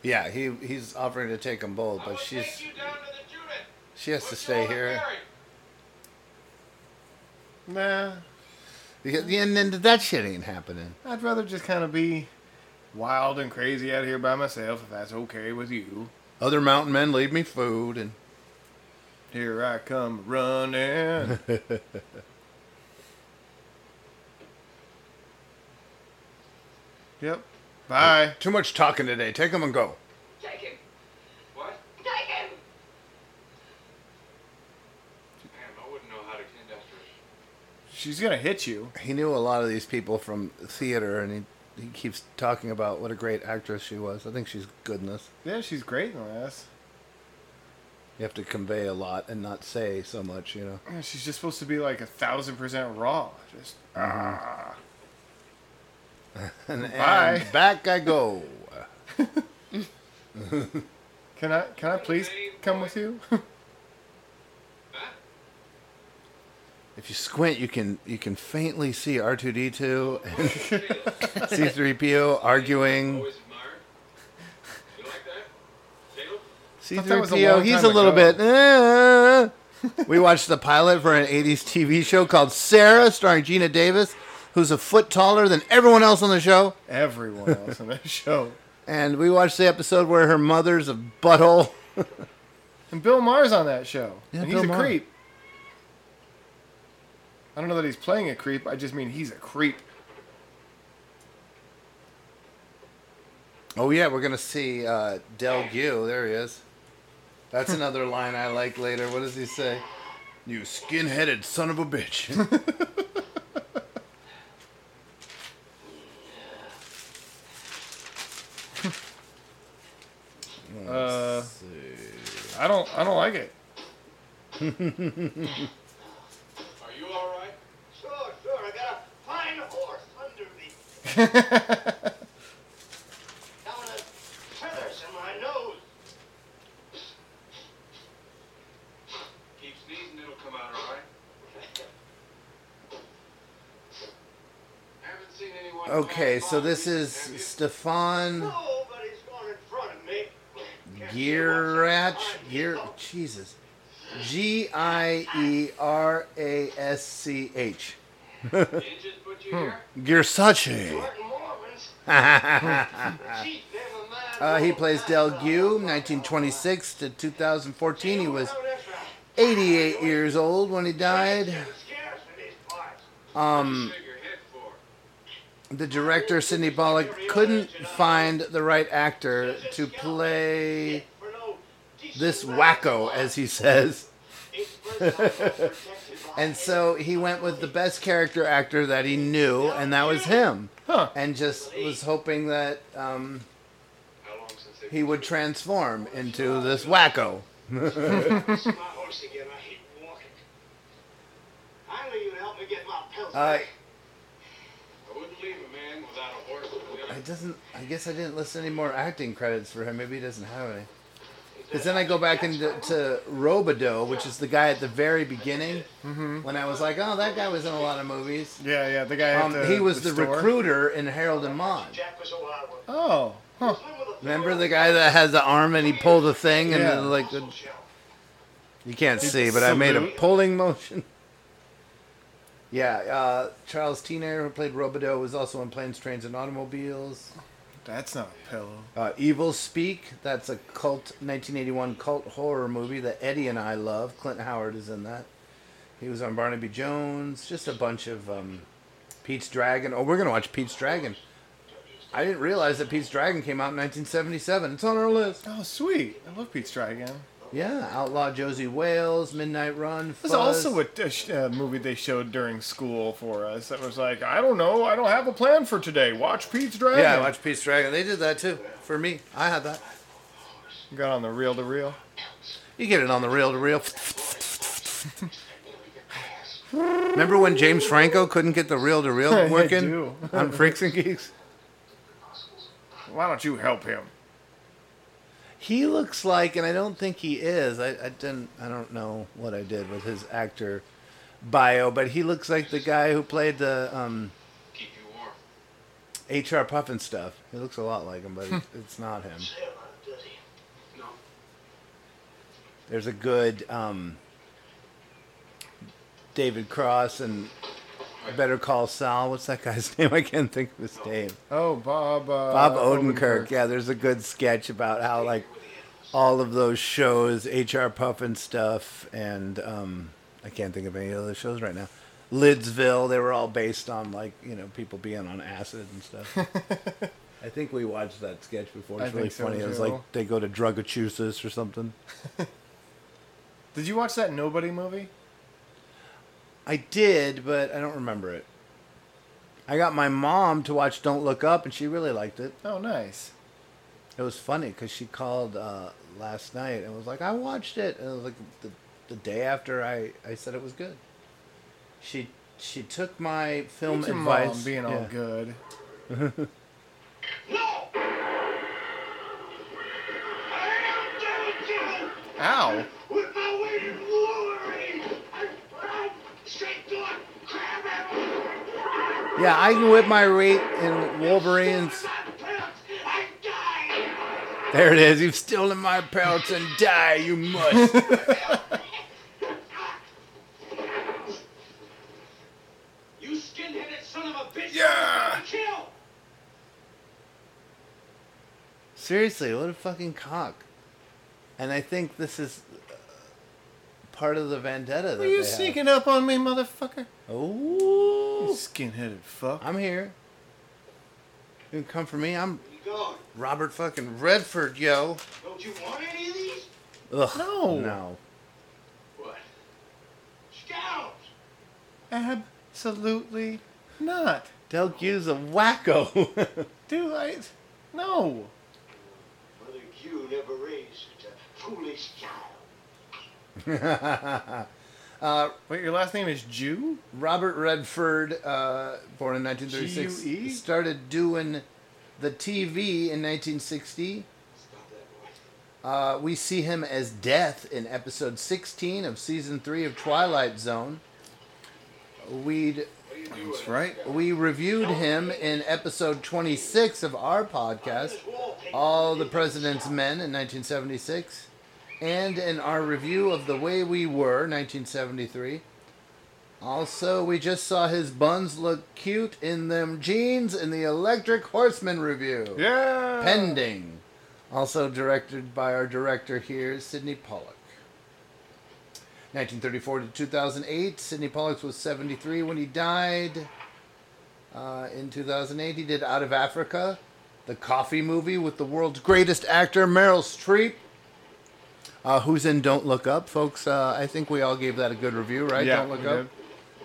Yeah, he he's offering to take them both, but she's she has to stay here. Nah, Because, and then that shit ain't happening. I'd rather just kind of be wild and crazy out here by myself, if that's okay with you. Other mountain men leave me food, and Here I come running. [LAUGHS] yep. Bye. Too much talking today. Take him and go. Take him. What? Take him. Damn, I wouldn't know how to clean after She's gonna hit you. He knew a lot of these people from theater, and he he keeps talking about what a great actress she was. I think she's good in this. Yeah, she's great in this. You have to convey a lot and not say so much, you know. Yeah, she's just supposed to be like a thousand percent raw. Just ah. And, Bye. [LAUGHS] and back I go. [LAUGHS] Can I can I please come with you? [LAUGHS] If you squint, you can you can faintly see R two D two and C three PO arguing. C three PO, he's a little ago. bit. "Uh." we watched the pilot for an '80s TV show called Sarah, starring Geena Davis, who's a foot taller than everyone else on the show. Everyone else on that [LAUGHS] show. And we watched the episode where her mother's a butthole. [LAUGHS] And Bill Maher's on that show. Yeah, and Bill he's a Maher. creep. I don't know that he's playing a creep. I just mean he's a creep. Oh yeah, we're gonna see uh, Del Gue. There he is. That's [LAUGHS] another line I like later. What does he say? You skin-headed son of a bitch. Uh, I don't. I don't like it. [LAUGHS] Are you all right? Sure, sure. I got a fine horse under me. [LAUGHS] [LAUGHS] Okay, so this is Stefan. No. Girach. Gear, Jesus. G I E R A S C H. [LAUGHS] Girsace. [LAUGHS] uh, he plays Del Gue, 1926 to 2014. He was 88 years old when he died. Um, the director Sydney Pollack couldn't find the right actor to play this wacko, as he says. [LAUGHS] and so he went with the best character actor that he knew, and that was him. And just was hoping that um, he would transform into this wacko. [LAUGHS] uh, I doesn't. I guess I didn't list any more acting credits for him. Maybe he doesn't have any. Because then I go back into to Robidoux, which is the guy at the very beginning. Mhm. When I was like, oh, that guy was in a lot of movies. Yeah, yeah, the guy at Um, the- he was the the, recruiter in Harold and Maude. Oh, huh. Remember the guy that has the arm and he pulled the thing and Yeah. then, like the, you can't see, but I made a pulling motion. Yeah, uh, Charles Tyner, who played Robidoux, was also in Planes, Trains, and Automobiles. That's not a pillow. Uh, Evil Speak, that's a cult 1981 cult horror movie that Eddie and I love. Clint Howard is in that. He was on Barnaby Jones. Just a bunch of um, Pete's Dragon. Oh, we're gonna watch Pete's Dragon. I didn't realize that Pete's Dragon came out in 1977. It's on our list. Oh, sweet. I love Pete's Dragon. Yeah, Outlaw Josey Wales, Midnight Run. There's also a, a sh- uh, movie they showed during school for us that was like, I don't know, I don't have a plan for today. Watch Pete's Dragon. yeah, watch Pete's Dragon. They did that too for me. I had that. Got on the reel to reel. You get it on the reel to reel. Remember when James Franco couldn't get the reel to reel [LAUGHS] working on Freaks and Geeks? Why don't you help him? He looks like, and I don't think he is. I, I didn't. I don't know what I did with his actor bio, but he looks like the guy who played the um, HR Pufnstuf. He looks a lot like him, but [LAUGHS] it's not him. There's a good um, David Cross and Better Call Saul. What's that guy's [LAUGHS] name? I can't think of his name. Oh, Bob. Uh, Bob Odenkirk. Yeah, there's a good sketch about how like all of those shows, HR Pufnstuf, and um, I can't think of any other shows right now. Lidsville, they were all based on like you know people being on acid and stuff. [LAUGHS] I think we watched that sketch before. It's I really think so, funny. it was like they go to Drugachusis or something. [LAUGHS] Did you watch that Nobody movie? I did, but I don't remember it. I got my mom to watch Don't Look Up, and she really liked it. Oh, nice. It was funny because she called uh, last night and was like, "I watched it." And it was like the, the day after I, I said it was good. She she took my film Look at your advice. mom being all yeah. good. [LAUGHS] Ow. Yeah, I can whip my weight in Wolverines. There it is. You've stolen my pelts and die. You must. [LAUGHS] You skin-headed son of a bitch! Yeah! Kill! Seriously, what a fucking cock. And I think this is uh, part of the vendetta that Are you they have. sneaking up on me, motherfucker? Oh, You skin-headed fuck. I'm here. You can come for me. I'm Robert fucking Redford, yo. Don't you want any of these? Ugh, No. no. What? Scouts! Absolutely not. Del Gue's a wacko. [LAUGHS] Dude, I... No. Mother Gue never raised such a foolish child. [LAUGHS] uh, Wait, your last name is Jew? Robert Redford, uh, born in 1936, G-U-E? started doing the TV in 1960. Uh, we see him as Death in episode 16 of season 3 of Twilight Zone. We'd That's right. We reviewed him in episode 26 of our podcast, All the President's Men in 1976, and in our review of The Way We Were 1973. Also, we just saw his buns look cute in them jeans in the Electric Horseman review. Yeah. Pending. Also directed by our director here, Sydney Pollack. 1934 to 2008, Sydney Pollack was 73 when he died. Uh, in 2008, he did Out of Africa, the coffee movie with the world's greatest actor, Meryl Streep. Uh, who's in Don't Look Up, folks? Uh, I think we all gave that a good review, right? Yeah, Don't Look we Up. did.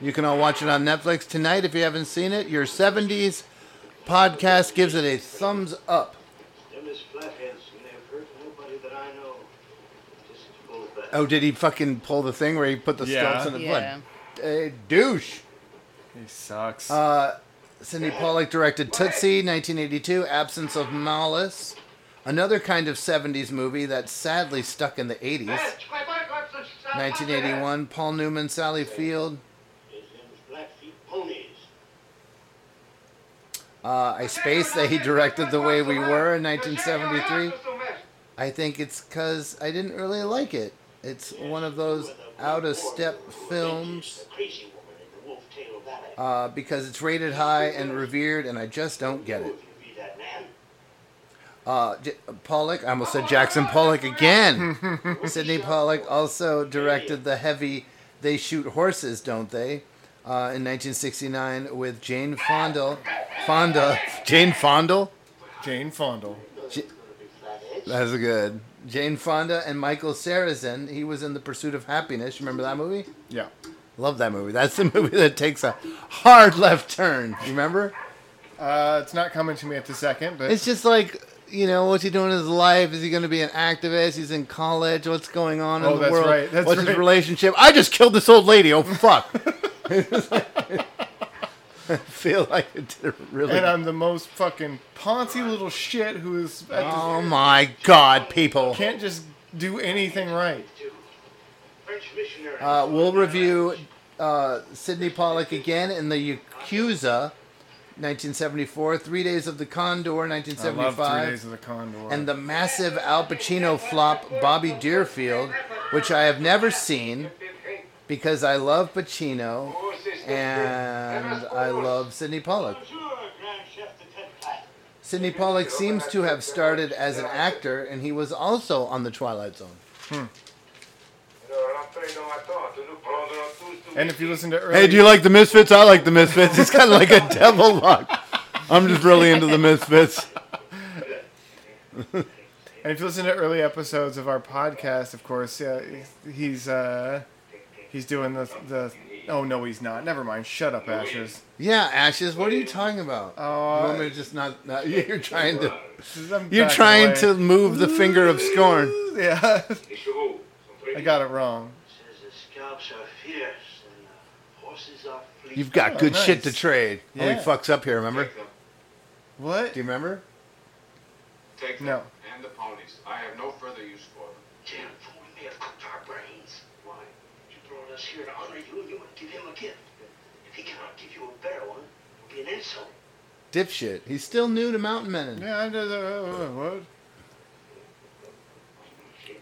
You can all watch it on Netflix tonight if you haven't seen it. Your 70s podcast gives it a thumbs up. Them is flatheads, and they've hurt nobody that I know. Just full back. Oh, did he fucking pull the thing where he put the Yeah. stumps in the Yeah. blood? A douche. He sucks. Uh, Sydney Pollack directed Tootsie, 1982, Absence of Malice. Another kind of 70s movie that's sadly stuck in the 80s. 1981, Paul Newman, Sally Field. Is them Blackfeet ponies. Uh, I spaced that he directed The Way We Were in 1973. I think it's because I didn't really like it. It's one of those out of step films The crazy woman in the Wolf Tail Valley. uh, because it's rated high and revered, and I just don't get it. Be that man. Uh, J- Pollock, I almost said Jackson Pollock again. [LAUGHS] Sydney Pollack also directed the heavy They Shoot Horses, Don't They? Uh, in 1969 with Jane Fonda. Fonda. [LAUGHS] Jane Fonda? Jane Fonda. That's good. Jane Fonda and Michael Sarrazin. He was in The Pursuit of Happiness. You remember that movie? Yeah. Love that movie. That's the [LAUGHS] movie that takes a hard left turn. You remember? Uh, it's not coming to me at the second, but It's just like, you know, what's he doing in his life? Is he going to be an activist? He's in college. What's going on Oh, in the that's world? right, that's what's his relationship? I just killed this old lady. Oh, fuck. I [LAUGHS] [LAUGHS] feel like it did really. and I'm the most fucking poncy little shit who is at the- oh, my God, people. can't just do anything right. French missionary. Uh, we'll review uh, Sydney Pollack again in the Yakuza, 1974, Three Days of the Condor, I love 1975. Three Days of the Condor. and the massive Al Pacino flop Bobby Deerfield, which I have never seen because I love Pacino and I love Sydney Pollack. Sydney Pollack seems to have started as an actor, and he was also on The Twilight Zone. Hmm. And if you listen to early, Hey, do you like the Misfits? I like the Misfits. It's kind of like a [LAUGHS] devil lock. I'm just really into the Misfits. and if you listen to early episodes of our podcast, of course, yeah, he's uh, he's doing the the. Oh no, he's not. Never mind. Shut up, Ashes. Yeah, Ashes. What are you talking about? Oh, you want me to just not? not [LAUGHS] you're trying to. I'm You're backing trying away. to move the finger of scorn. [LAUGHS] Yeah, I got it wrong. Says scalps are fierce and the horses are fleet. You've got Oh, good shit to trade. Oh, Yeah. he fucks up here. Remember? What? Do you remember? Take them No. and the ponies. I have no further use for them. Damn fool may have cooked our brains. Why? You brought us here to honor you and you want to give him a gift. If he cannot give you a better one, it will be an insult. Dipshit. He's still new to mountain men. Yeah, I did. Uh, uh, uh, what?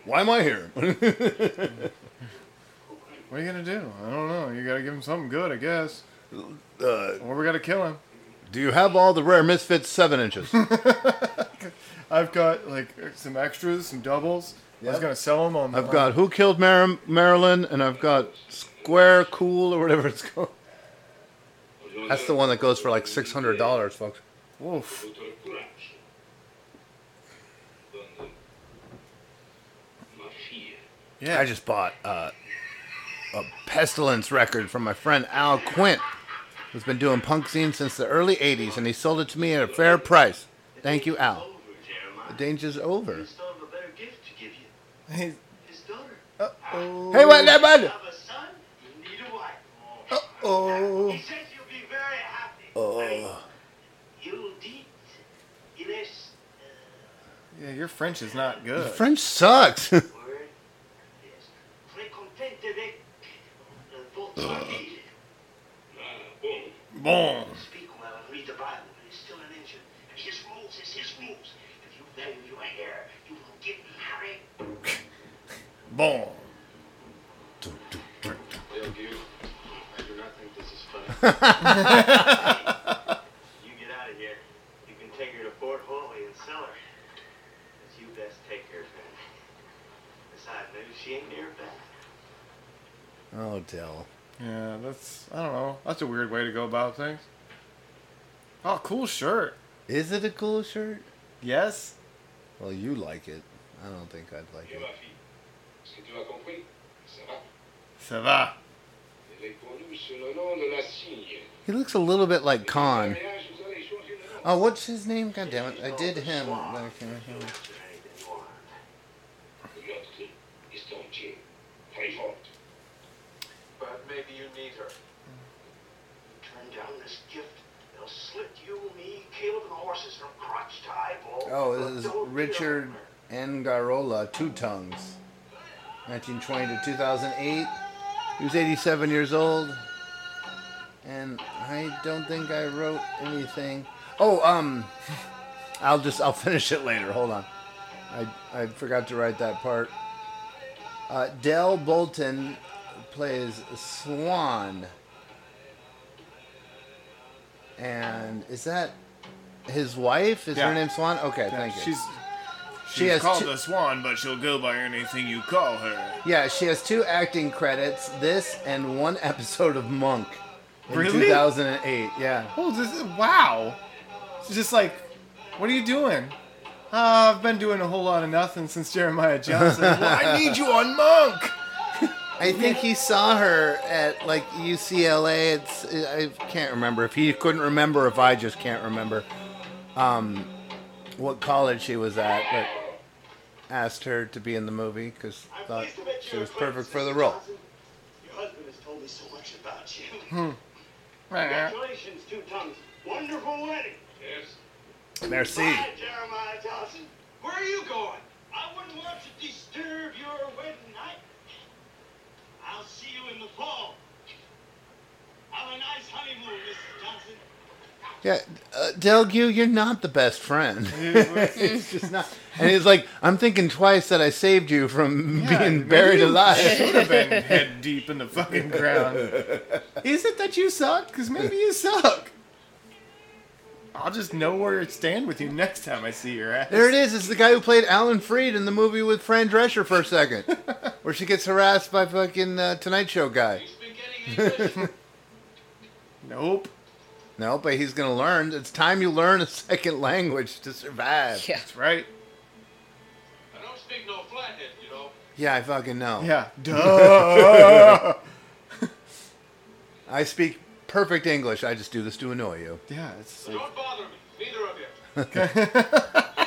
Why am I here? [LAUGHS] What are you gonna do? I don't know. You gotta give him something good, I guess. uh, Or we gotta kill him. do you have all the rare misfits seven inches? [LAUGHS] I've got like some extras, some doubles. I was gonna sell them on. I've got Who Killed Mar- Marilyn, and I've got Square Cool or whatever it's called. That's the one that goes for like six hundred dollars, folks. Wolf. Yeah. I just bought uh, a Pestilence record from my friend Al Quint, who's been doing punk scene since the early '80s, and he sold it to me at a fair price. Thank you, Al. The danger's over. He's thought of a better gift to give you. Hey, His daughter. uh-oh. Hey, what that bud? Have a son, you need a wife. Uh-oh. He says you'll be very happy. Oh. You'll deep. Yeah, your French is not good. French sucks. [LAUGHS] Uh, word. Yes. Très content avec votre vie. Boom. Speak well and read the Bible, but he's still an engine. And his rules is his rules. If you value your hair, you will give me Harry. Boom. I do not think this is funny. [LAUGHS] You get out of here. You can take her to Fort Holy and sell her. But you best take her, friend. Besides, maybe she ain't near back. Oh, Dell. Yeah, that's I don't know. That's a weird way to go about things. Oh, cool shirt. Is it a cool shirt? Yes. Well, you like it. I don't think I'd like it. Est-ce que tu as compris? Ça va? Ça va. Elle est connue sous le nom de la cygne. He looks a little bit like Khan. Oh, what's his name? God damn it! I did him. L'autre is Dentier. Très forte. But maybe you need her. Turn down this gift. They'll slit you, me, Caleb, and the horses from crotch to eyeball. Oh, this is Richard Angarola, Two Tongues, 1920 to 2008. He was 87 years old, and I don't think I wrote anything. Oh, um, [LAUGHS] I'll just I'll [LAUGHS] finish it later. Hold on, I I forgot to write that part. Uh, Delle Bolton plays Swan, and is that his wife? Is Yeah. her name Swan? Okay, Yeah, thank you. She's She she's has called two- the Swan, but she'll go by anything you call her. Yeah, she has two acting credits. This and one [LAUGHS] episode of Monk in Really? 2008. Yeah. Oh, this is, wow. It's just like, what are you doing? Uh, I've been doing a whole lot of nothing since Jeremiah [LAUGHS] Johnson. well, I need you on Monk. I think he saw her at like UCLA. It's I can't remember if he couldn't remember if I just can't remember um, what college she was at, but asked her to be in the movie because thought she was perfect for the role. Your husband has told me so much about you. Hmm. [LAUGHS] Congratulations, Two Tongues. Wonderful wedding. Yes. Merci. Bye, Jeremiah Johnson. Where are you going? I wouldn't want to disturb your wedding night. I'll see you in the fall. Have a nice honeymoon, Mrs. Johnson. Yeah, uh, Del Gue, you're not the best friend. [LAUGHS] [LAUGHS] it's just not. And he's like, I'm thinking twice that I saved you from being buried alive. Should have been [LAUGHS] head deep in the fucking ground. Is it that you suck? Because maybe you suck. I'll just know where to stand with you next time I see your ass. There it is. It's the guy who played Alan Freed in the movie with Fran Drescher for a second, where she gets harassed by fucking uh, Tonight Show guy. nope. No, but he's gonna learn. It's time you learn a second language to survive. Yeah. That's right. I don't speak no flathead, you know. Yeah, I fucking know. Yeah. Duh. [LAUGHS] I speak perfect English. I just do this to annoy you. yeah, it's like, Don't bother me. Neither of you. [LAUGHS]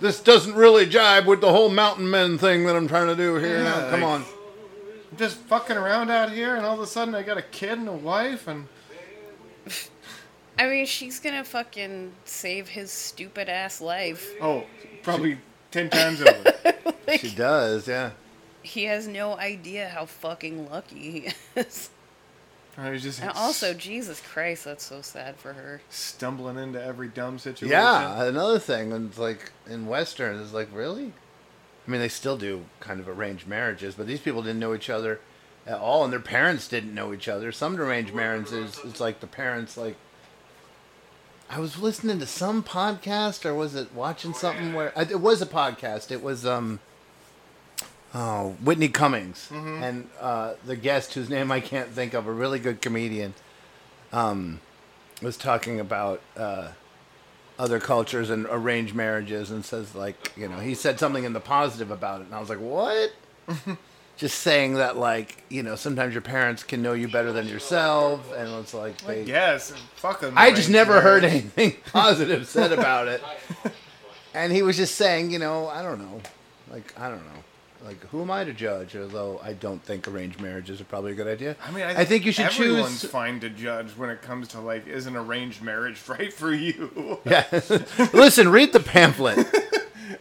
This doesn't really jibe with the whole mountain men thing that I'm trying to do here. Yeah, now, come like- on. I'm just fucking around out here, and all of a sudden I got a kid and a wife, and I mean, she's gonna fucking save his stupid ass life. oh, probably ten times over. [LAUGHS] She does, yeah. He has no idea how fucking lucky he is. I was just And also, Jesus Christ, that's so sad for her. stumbling into every dumb situation. Yeah, another thing, and like in Western, it's like really. I mean, they still do kind of arranged marriages, but these people didn't know each other at all, and their parents didn't know each other. Some arranged marriages, it's like the parents like. I was listening to some podcast, or was it watching something where it was a podcast. It was um. Oh, Whitney Cummings, Mhm. and uh, the guest whose name I can't think of, a really good comedian, um, was talking about uh, other cultures and arranged marriages, and says like, you know, he said something in the positive about it, and I was like, what? [LAUGHS] Just saying that, like, you know, sometimes your parents can know you better than yourself, and it's like they. Yes, fuck them I just never heard anything [LAUGHS] positive said about it. [LAUGHS] And he was just saying, you know, I don't know. Like, I don't know. Like, who am I to judge? Although I don't think arranged marriages are probably a good idea. I mean, I, I think you should everyone's choose. Everyone's fine to judge when it comes to like, is an arranged marriage [LAUGHS] right for you? Yeah. Listen, read the pamphlet.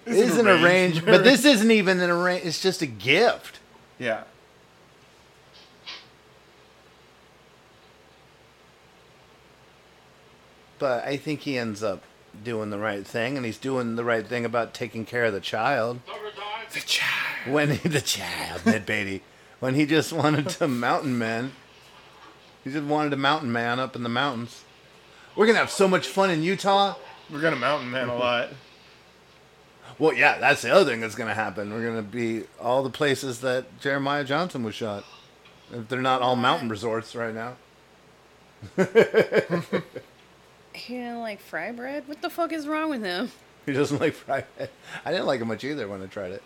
Is an an arranged, arranged but this isn't even an arranged. It's just a gift. Yeah. but I think he ends up doing the right thing, and he's doing the right thing about taking care of the child. The child. When he, the child, Ned Beatty, when he just wanted to mountain man, he just wanted a mountain man up in the mountains. We're gonna have so much fun in Utah. We're gonna mountain man a lot. Well, yeah, that's the other thing that's gonna happen. We're gonna be all the places that Jeremiah Johnson was shot. If they're not all mountain resorts right now. [LAUGHS] He didn't like fry bread? What the fuck is wrong with him? [LAUGHS] He doesn't like fry Bread. I didn't like it much either when I tried it.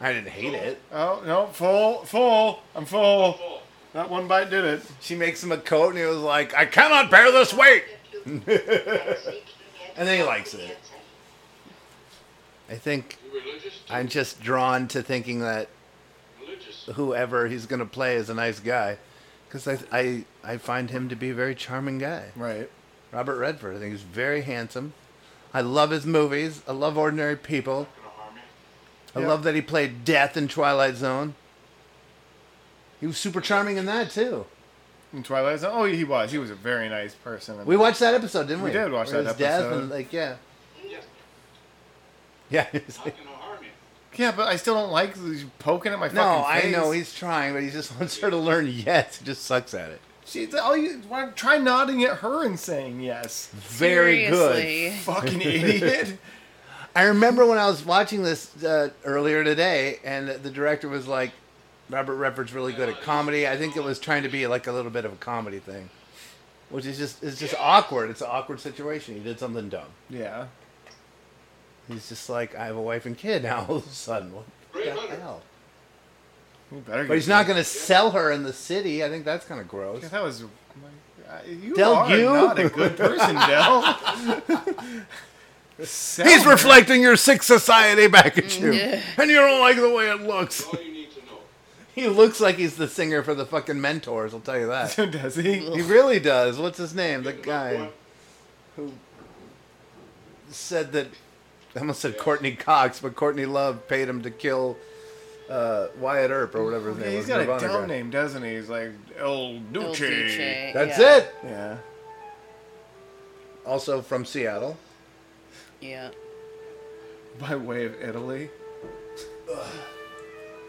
I didn't hate it. Oh no, full, full. I'm full. That one bite did it. She makes him a coat, and he was like, "I cannot bear this weight." [LAUGHS] and then he likes it. I think I'm just drawn to thinking that whoever he's going to play is a nice guy, because I, I I find him to be a very charming guy. Right. Robert Redford. I think he's very handsome. I love his movies. I love Ordinary People. I Yeah. love that he played Death in Twilight Zone. He was super charming in that too. In Twilight Zone. Oh, he was. He was a very nice person. We watched that episode, didn't we? We did watch Where that it Death episode. and like yeah. Yeah. he's like- Yeah, but I still don't like these poking at my no, fucking I know he's trying, but he just wants her to learn yes. He just sucks at it. She's all you. Try nodding at her and saying yes. Very Seriously. good. Fucking idiot. [LAUGHS] [LAUGHS] I remember when I was watching this uh, earlier today, and the director was like, "Robert Redford's really good at comedy." I think it was trying to be like a little bit of a comedy thing, which is just it's just awkward. It's an awkward situation. He did something dumb. Yeah. He's just like, "I have a wife and kid now." [LAUGHS] All of a sudden, what the hell? You better. But he's not going to sell her in the city. I think that's kind of gross. Yeah, that was. uh, You Del, are you? not a good person, [LAUGHS] Del. He's her. reflecting your sick society back at you, Yeah. and you don't like the way it looks. He looks like he's the singer for the fucking Mentors. I'll tell you that. [LAUGHS] Does he? He really does. What's his name? The guy who said that. I almost said Courtney Cox, but Courtney Love paid him to kill uh, Wyatt Earp or whatever his Yeah, name he's was. got a Nirvana dumb guy. name, doesn't he? He's like El Duce. Duce, That's yeah. it. Yeah. Also from Seattle. Yeah. By way of Italy. [SIGHS] [LAUGHS]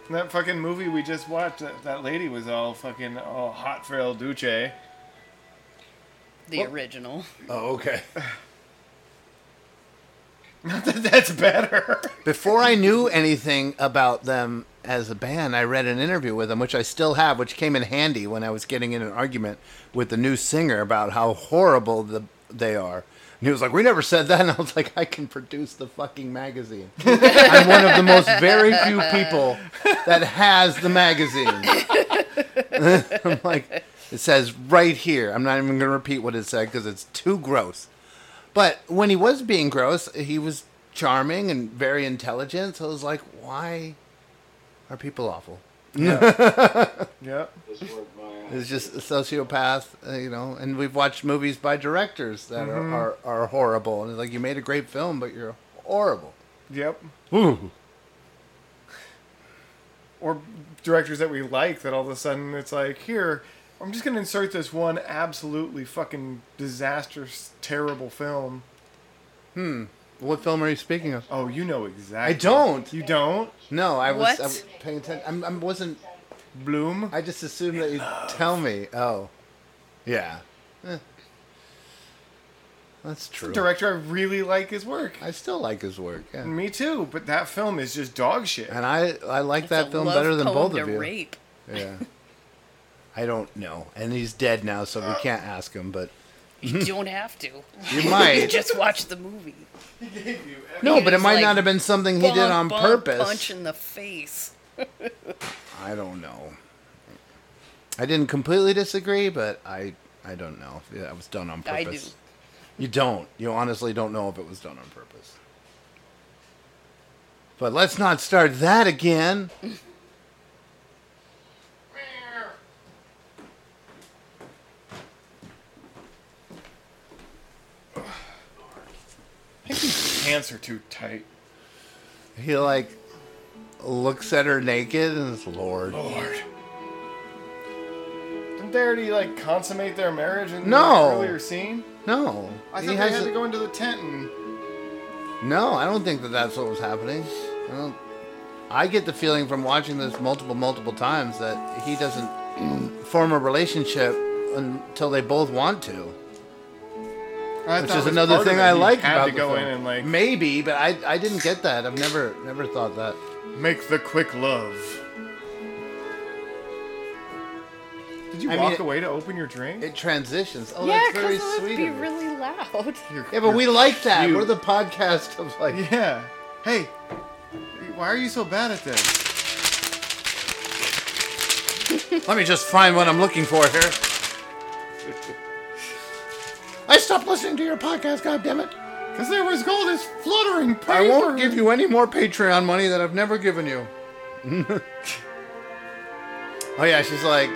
That fucking movie we just watched, that, that lady was all fucking all hot for El Duce. The original. Oh, okay. [LAUGHS] Not that that's better. Before I knew anything about them as a band, I read an interview with them, which I still have, which came in handy when I was getting in an argument with the new singer about how horrible the, they are. And he was like, "We never said that," [LAUGHS] and I was like, "I can produce the fucking magazine. [LAUGHS] I'm one of the most very few people that has the magazine." [LAUGHS] I'm like, it says right here. I'm not even going to repeat what it said because it's too gross. But when he was being gross, he was charming and very intelligent. So I was like, why are people awful? Yeah. Yep. It's just a sociopath, uh, you know. And we've watched movies by directors that Mhm. are, are, are horrible. And it's like, you made a great film, but you're horrible. Yep. Ooh. [LAUGHS] Or directors that we like that all of a sudden it's like, here, I'm just going to insert this one absolutely fucking disastrous, terrible film. Hmm. What film are you speaking of? Oh, you know exactly. I don't. You don't? No, I was, What? I was paying attention. I'm, I wasn't. Bloom? I just assumed that you'd tell me. Oh. Yeah. Eh. That's true. Director, I really like his work. I still like his work. Yeah. Me too, but that film is just dog shit. And I I like It's that a film love better than poem both to of you. rape. Yeah. I don't know, and he's dead now, so we can't ask him. But You [LAUGHS] don't have to. You might. [LAUGHS] just watch the movie. no, but it was might like, not have been something he did bump, on bump, purpose. Punch in the face. [LAUGHS] I don't know. I didn't completely disagree, but I I don't know if that was done on I purpose. do. You don't. You honestly don't know if it was done on purpose. But let's not start that again. [SIGHS] I think these pants are too tight. He like looks at her naked and is Lord. Lord. didn't they already like consummate their marriage in No. the earlier scene? No, I He thought they has had to go into the tent and. No, I don't think that that's what was happening. I don't. I get the feeling from watching this multiple, multiple times that he doesn't [CLEARS THROAT] form a relationship until they both want to. I which is another thing. I like about to go in and like Maybe, but I I didn't get that. I've never never thought that. Make the quick love. Did you I mean, walk it- away to open your drink? It transitions. Oh, yeah, that's very because it would sweet. be of you. really loud. Yeah, but we like that. cute. We're the podcast of like. Yeah. Hey, why are you so bad at this? Let me just find what I'm looking for here. I stopped listening to your podcast. God damn it! Because there was all this fluttering paper. I won't give you any more Patreon money that I've never given you. [LAUGHS] oh yeah, she's like.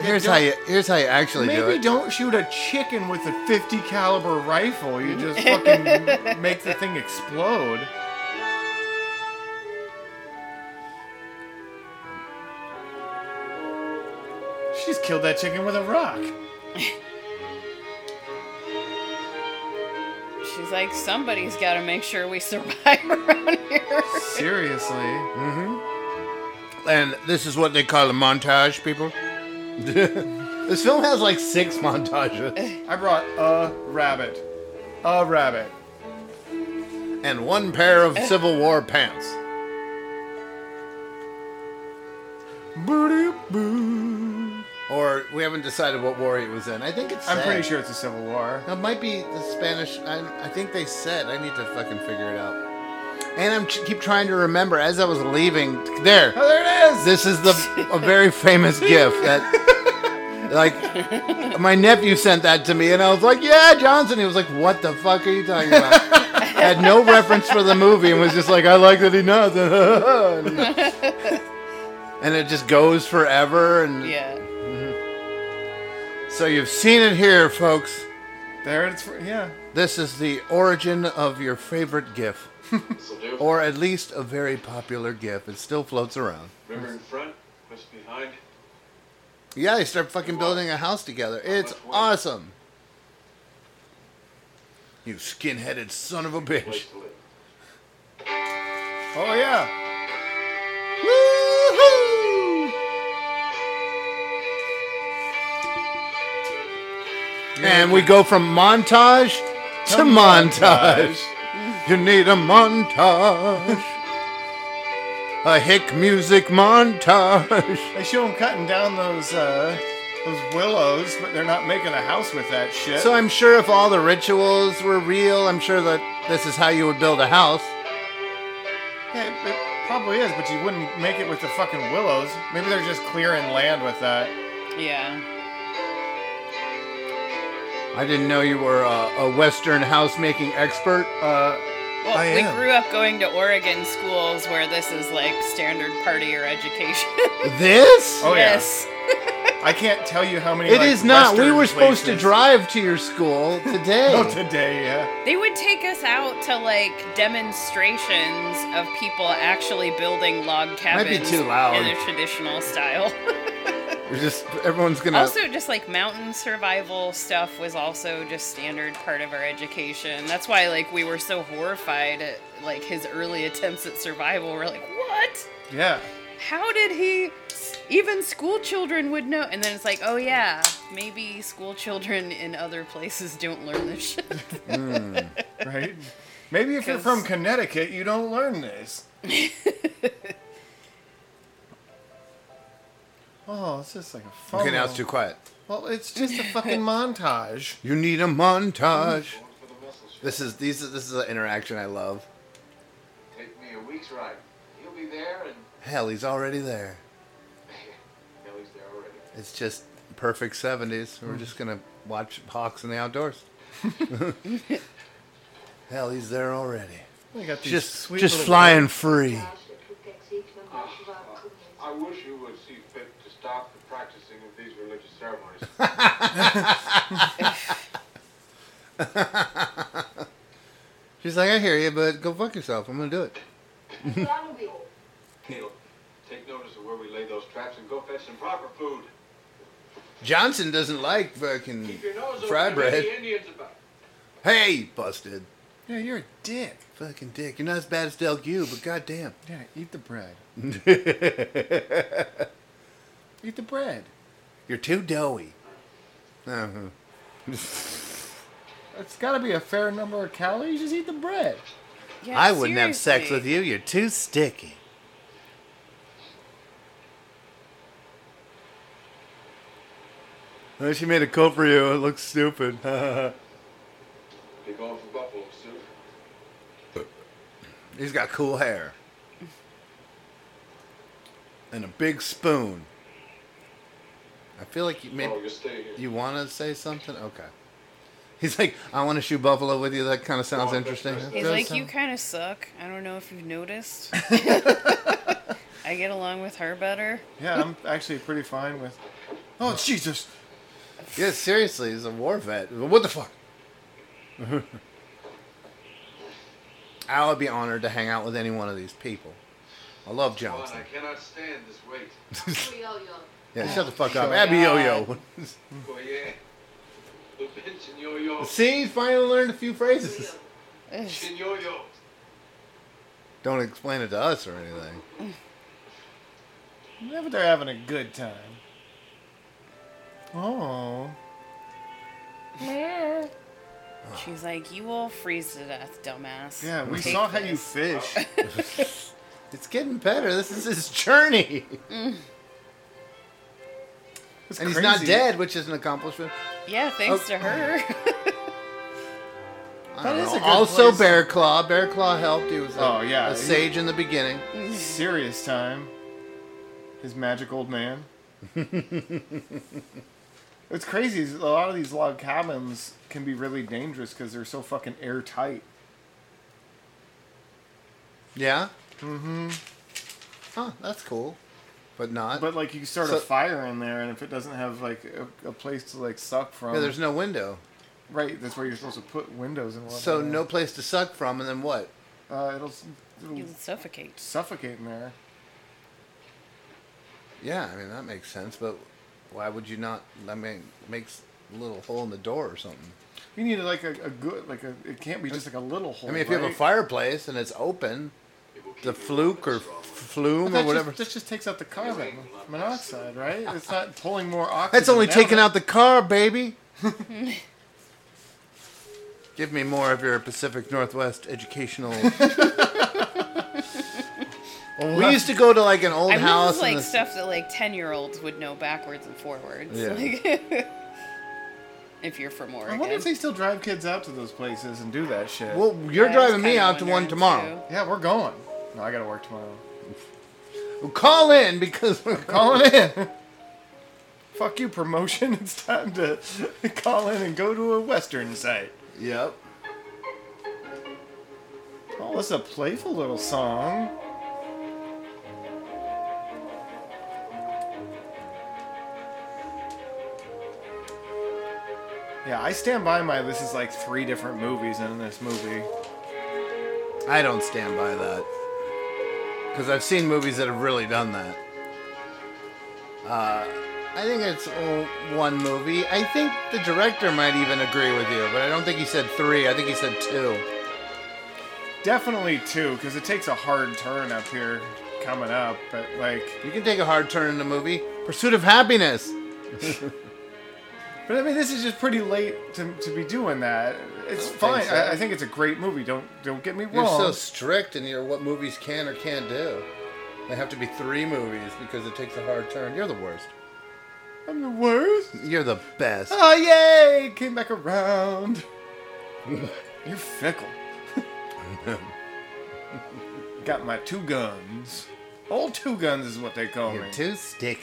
Here's how you. Here's how you actually Maybe do it. don't shoot a chicken with a 50 caliber rifle. You just fucking [LAUGHS] make the thing explode. She just killed that chicken with a rock. [LAUGHS] She's like, somebody's got to make sure we [LAUGHS] survive around here. Seriously. Mm-hmm. And this is what they call a montage, people. [LAUGHS] this film has like six montages I brought a rabbit. A rabbit. and one pair of [LAUGHS] Civil War pants. Or we haven't decided what war he was in. I think it's. I'm said. pretty sure it's a civil war. It might be the Spanish. I, I think they said. I need to fucking figure it out. And I'm ch- keep trying to remember as I was leaving. There. Oh, there it is. This is the a very famous gif that, like, my nephew sent that to me, and I was like, "Yeah, Johnson." He was like, "What the fuck are you talking about?" [LAUGHS] Had no reference for the movie, and was just like, "I like that he knows." [LAUGHS] and it just goes forever, and yeah. So you've seen it here, folks. There it's. Yeah. This is the origin of your favorite GIF. or at least a very popular GIF. It still floats around. River in front, west behind. Yeah, they start fucking building a house together. It's awesome. You skin-headed son of a bitch. Oh, yeah. And we go from montage to montage. You need a montage. A hick music montage. They show them cutting down those uh, those willows, but they're not making a house with that shit. So I'm sure if all the rituals were real, I'm sure that this is how you would build a house. Yeah, it, it probably is, but you wouldn't make it with the fucking willows. Maybe they're just clearing land with that. Yeah. I didn't know you were a, a Western housemaking expert. Uh, Well, I we am. grew up going to Oregon schools where this is like standard part of your education. [LAUGHS] This? Oh, yeah. yes. [LAUGHS] I can't tell you how many. It like, is not. We were supposed to drive to your school [LAUGHS] today. Oh, today, yeah. They would take us out to like demonstrations of people actually building log Might cabins be too loud. in a traditional style. We're just everyone's gonna. also, just like mountain survival stuff was also just standard part of our education. That's why like we were so horrified at like his early attempts at survival. We're like, what? Yeah. How did he? Even school children would know. And then it's like, oh yeah, maybe school children in other places don't learn this shit. [LAUGHS] Hmm, right? Maybe if you're from [LAUGHS] Connecticut, you don't learn this. [LAUGHS] oh, it's just like a fun. okay, now it's too quiet. Well, it's just a fucking montage. [LAUGHS] You need a montage. This is these. This is an interaction I love. Take me a week's ride. He'll be there and Hell, he's already there. [LAUGHS] hell, he's there already. It's just perfect seventies. We're just gonna watch Hawks in the outdoors. [LAUGHS] Hell, he's there already. We got these Just, sweet just little flying birds. free. I wish you would see fit to stop the practicing of these religious ceremonies. She's like, I hear you, but go fuck yourself. I'm gonna do it. Neil, take notice of where we lay those traps and go fetch some proper food. Johnson doesn't like fucking Keep your nose open. fried bread. be Indians about. Hey, busted. Yeah, you're a dick. Fucking dick. You're not as bad as Del Gue, but goddamn. Yeah, eat the bread. [LAUGHS] Eat the bread. You're too doughy. Uh-huh. [LAUGHS] It's got to be a fair number of calories. Just eat the bread. Yeah, I wouldn't have sex with you. You're too sticky. Oh, she made a coat for you. It looks stupid. [LAUGHS] Be going for buffalo soon. He's got cool hair. And a big spoon. I feel like you maybe Oh, you stay here. you want to say something. Okay. He's like, I want to shoot buffalo with you. That kind of sounds interesting. He's like, sound- you kind of suck. I don't know if you've noticed. [LAUGHS] I get along with her better. Yeah, I'm actually pretty fine with. Oh Jesus! Yeah, seriously, he's a war vet. What the fuck? [LAUGHS] I would be honored to hang out with any one of these people. I love Come on, Johnson. I cannot stand this weight. [LAUGHS] Yeah, shut the fuck up. Abby Yo Yo. Oh, yeah. The bench and yo-yo. See, finally learned a few phrases. Don't explain it to us or anything. Whenever they're having a good time. Oh. Yeah. She's like, you will freeze to death, dumbass. Yeah, we Take saw how you this." fish. [LAUGHS] It's getting better. This is his journey. Mm. It's and he's not dead, which is an accomplishment. Yeah, thanks Oh. to her. [LAUGHS] I That don't is know. a good also, place. Bear Claw. Bear Claw helped. He was a, Oh, yeah. a sage in the beginning. Serious time. His magic old man. [LAUGHS] It's crazy. A lot of these log cabins can be really dangerous because they're so fucking airtight. Yeah? Mm-hmm. Huh, that's cool. But not. But like you start So- a fire in there, and if it doesn't have like a, a place to like suck from, yeah, there's no window. right. That's where you're supposed to put windows and whatnot. So no place to suck from, and then what? Uh, it'll, it'll you suffocate. suffocate in there. Yeah, I mean that makes sense. But why would you not? I mean, makes a little hole in the door or something. You need like a, a good like a. It can't be just like a little hole. I mean, if you have a fireplace and it's open, the fluke or flume or that whatever. Just, that just takes out the carbon monoxide, right? It's not pulling more oxygen. That's only down taking it. out the car, baby. [LAUGHS] Give me more of your Pacific Northwest educational. [LAUGHS] we used to go to like an old I mean, house. this is like and the- stuff that like ten year olds would know backwards and forwards. Yeah. Like, [LAUGHS] if you're from Oregon. I wonder if they still drive kids out to those places and do that shit. Well, you're I was driving me out to one wondering, tomorrow. yeah, we're going. No, I gotta work tomorrow. Well, call in because we're Calling in. Fuck you, promotion. [LAUGHS] It's time to call in and go to a western site. Yep. Oh, that's a playful little song. Yeah, I stand by my. This is like three different movies in this movie. I don't stand by that because I've seen movies that have really done that. Uh, I think it's one movie. I think the director might even agree with you, but I don't think he said three. I think he said two. Definitely two, because it takes a hard turn up here coming up. But like, You can take a hard turn in a movie. Pursuit of Happiness. [LAUGHS] but I mean, this is just pretty late to, to be doing that. It's don't fine. think so. I, I think it's a great movie. Don't don't get me wrong. You're so strict in your what movies can or can't do. They have to be three movies because it takes a hard turn. You're the worst. I'm the worst. You're the best. Oh yay! Came back around. [LAUGHS] You're fickle. [LAUGHS] Got my two guns. Old two guns is what they call You're me. too sticky.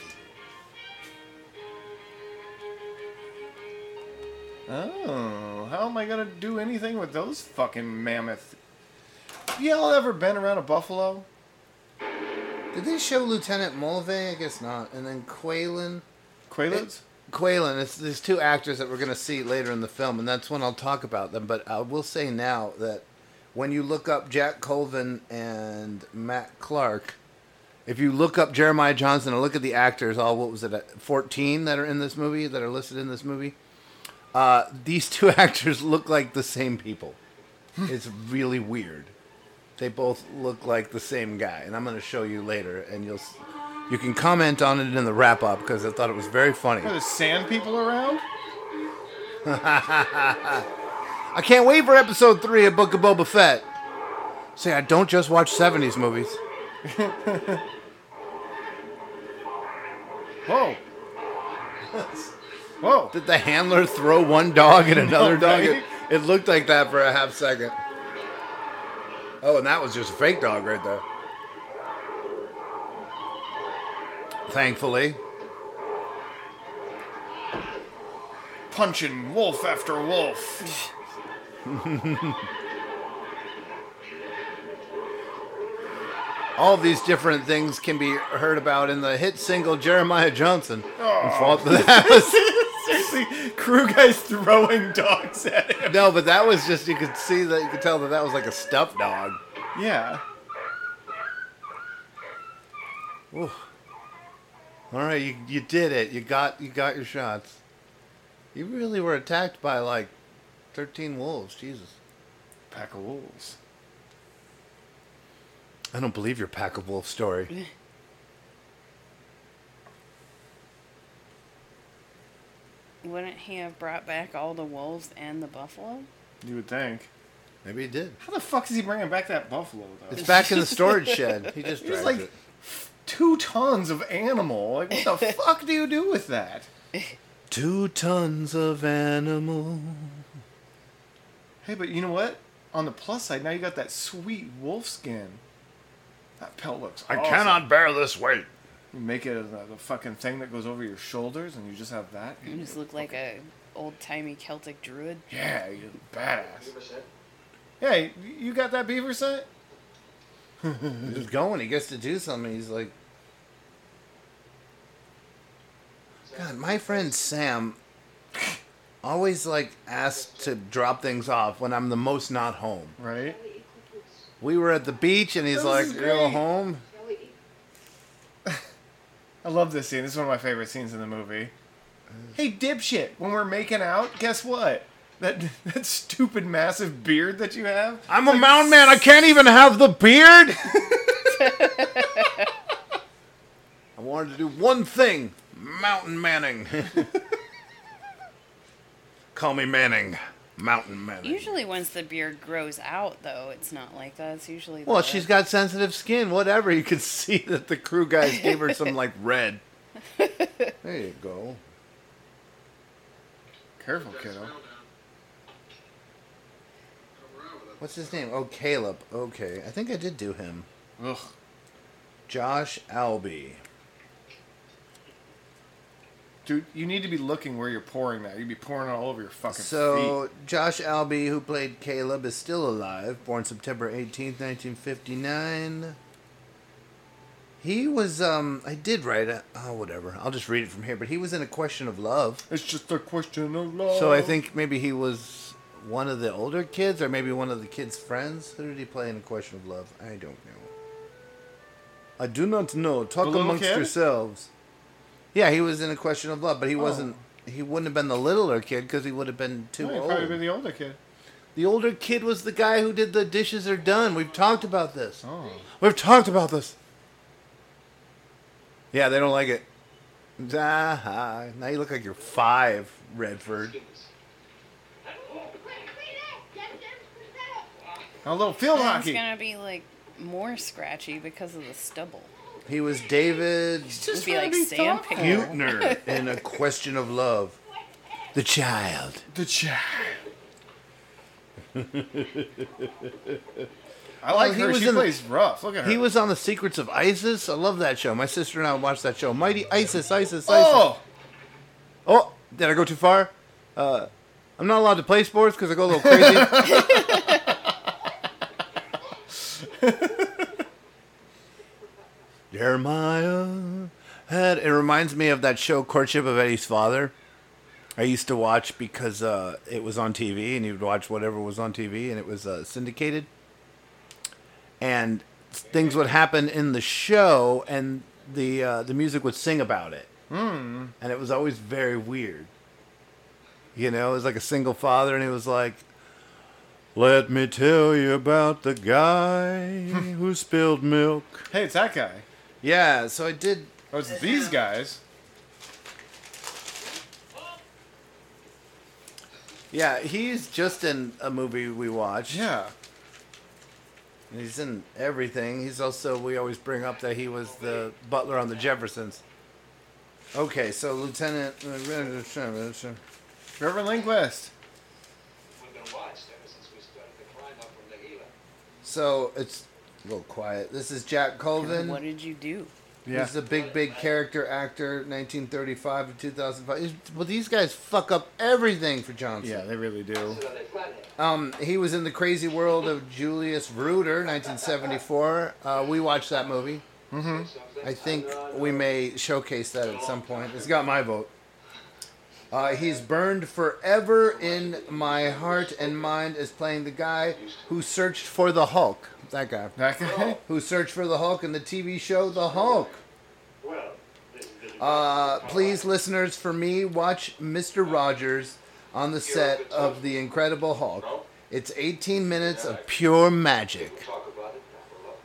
Oh, how am I gonna do anything with those fucking mammoth? Y'all ever been around a buffalo? Did they show Lieutenant Mulvey? I guess not. And then Qualen. Quaaludes? Qualen. It's there's two actors that we're gonna see later in the film, and that's when I'll talk about them. But I will say now that when you look up Jack Colvin and Matt Clark, If you look up Jeremiah Johnson and look at the actors, all what was it, uh, 14 that are in this movie, that are listed in this movie, uh, these two [LAUGHS] actors look like the same people. it's really weird. They both look like the same guy, and I'm going to show you later, and you'll you can comment on it in the wrap up because I thought it was very funny. Are there sand people around? [LAUGHS] I can't wait for episode three of Book of Boba Fett. Say, I don't just watch 70s movies. [LAUGHS] Whoa. Whoa. Did the handler throw one dog at another No, dog? right? It, it looked like that for a half second. Oh, and that was just a fake dog right there. Thankfully. Punching wolf after wolf. [LAUGHS] All these different things can be heard about in the hit single Jeremiah Johnson. Oh. And fought for that. [LAUGHS] Seriously, crew guys throwing dogs at him. no, but that was just, you could see that, you could tell that that was like a stuffed dog. Yeah. Ooh. All right, you, you did it. You got you got your shots. You really were attacked by like thirteen wolves. Jesus. Pack of wolves. I don't believe your pack of wolves story. [LAUGHS] Wouldn't he have brought back all the wolves and the buffalo? You would think. Maybe he did. How the fuck is he bringing back that buffalo though? It's back in the storage [LAUGHS] shed. He just It was dragged like it. two tons of animal. Like what the [LAUGHS] fuck do you do with that? Two tons of animal. Hey, but you know what? On the plus side, now you got that sweet wolf skin. That pelt looks. I awesome. cannot bear this weight. You make it a, the fucking thing that goes over your shoulders, and you just have that. You just look like a old timey Celtic druid. Yeah, you're badass. Hey, you got that beaver set? He's going. He gets to do something. He's like, God, my friend Sam always like asks to drop things off when I'm the most not home. Right. We were at the beach and he's This like, is "You go home." I love this scene. This is one of my favorite scenes in the movie. Hey, dipshit! When we're making out, guess what? That [LAUGHS] that stupid massive beard that you have. I'm a mountain man. I can't even have the beard. [LAUGHS] I wanted to do one thing: mountain manning. [LAUGHS] Call me Manning, mountain Manning. Usually, once the beard grows out, though, it's not like that. It's usually Well, the- she's got sensitive skin. Whatever. You could [LAUGHS] see that the crew guys gave her some like red. [LAUGHS] There you go. Careful, kiddo. What's his name? Oh, Caleb. Okay, I think I did do him. Ugh. Josh Albee. Dude, you need to be looking where you're pouring that. You'd be pouring it all over your fucking face. So Josh Albee, who played Caleb, is still alive. Born September eighteenth, nineteen fifty nine. He was um I did write a oh whatever. I'll just read it from here, but he was in a question of love. It's just a question of love. So I think maybe he was one of the older kids or maybe one of the kids' friends. Who did he play in a question of love? I don't know. I do not know. Talk amongst kid? yourselves. Yeah, he was in a question of love, but he Oh. wasn't he wouldn't have been the littler kid because he would have been too No, you'd old. probably be the older kid. The older kid was the guy who did the dishes are done. We've talked about this. Oh. We've talked about this. Yeah, they don't like it. Ah, now you look like you're five, Redford. A little field And hockey. It's gonna be like more scratchy because of the stubble. He was David It'd be like sandpaper. Butner in A Question of Love. The child. The child. I Oh, like he her. was She in the- plays rough. Look at her. He was on The Secrets of ISIS. I love that show. My sister and I watched that show. Mighty ISIS, ISIS, ISIS. Oh! Oh, did I go too far? Uh, I'm not allowed to play sports because I go a little crazy. [LAUGHS] [LAUGHS] Jeremiah had. It reminds me of that show Courtship of Eddie's Father. I used to watch because uh, it was on TV, and you'd watch whatever was on TV, and it was uh, syndicated. And things would happen in the show, and the uh, the music would sing about it, Hmm. and it was always very weird. You know, it was like a single father, and he was like, "Let me tell you about the guy [LAUGHS] who spilled milk." Hey, it's that guy. Yeah, so I did. Oh, it's these guys. Yeah, he's just in a movie we watched. Yeah. He's in everything. He's also we always bring up that he was the butler on the Jeffersons. Okay, so Lieutenant uh, Reverend Lindquist. We've been watched ever since we started the climb up from the Gila. So it's a little quiet. This is Jack Colvin. What did you do? Yeah. He's a big, big character actor, 1935 to 2005. He's- Well, these guys fuck up everything for Johnson. Yeah, they really do. Um, he was in the Crazy World of Julius Vrooder, 1974. Uh, we watched that movie. Mm-hmm. I think we may showcase that at some point. It's got my vote. Uh, he's burned forever in my heart and mind as playing the guy who searched for the Hulk. That guy. That guy? Who searched for the Hulk in the TV show The Hulk. Uh, please, listeners, for me, watch Mr. Rogers on the set of The Incredible Hulk. It's 18 minutes of pure magic.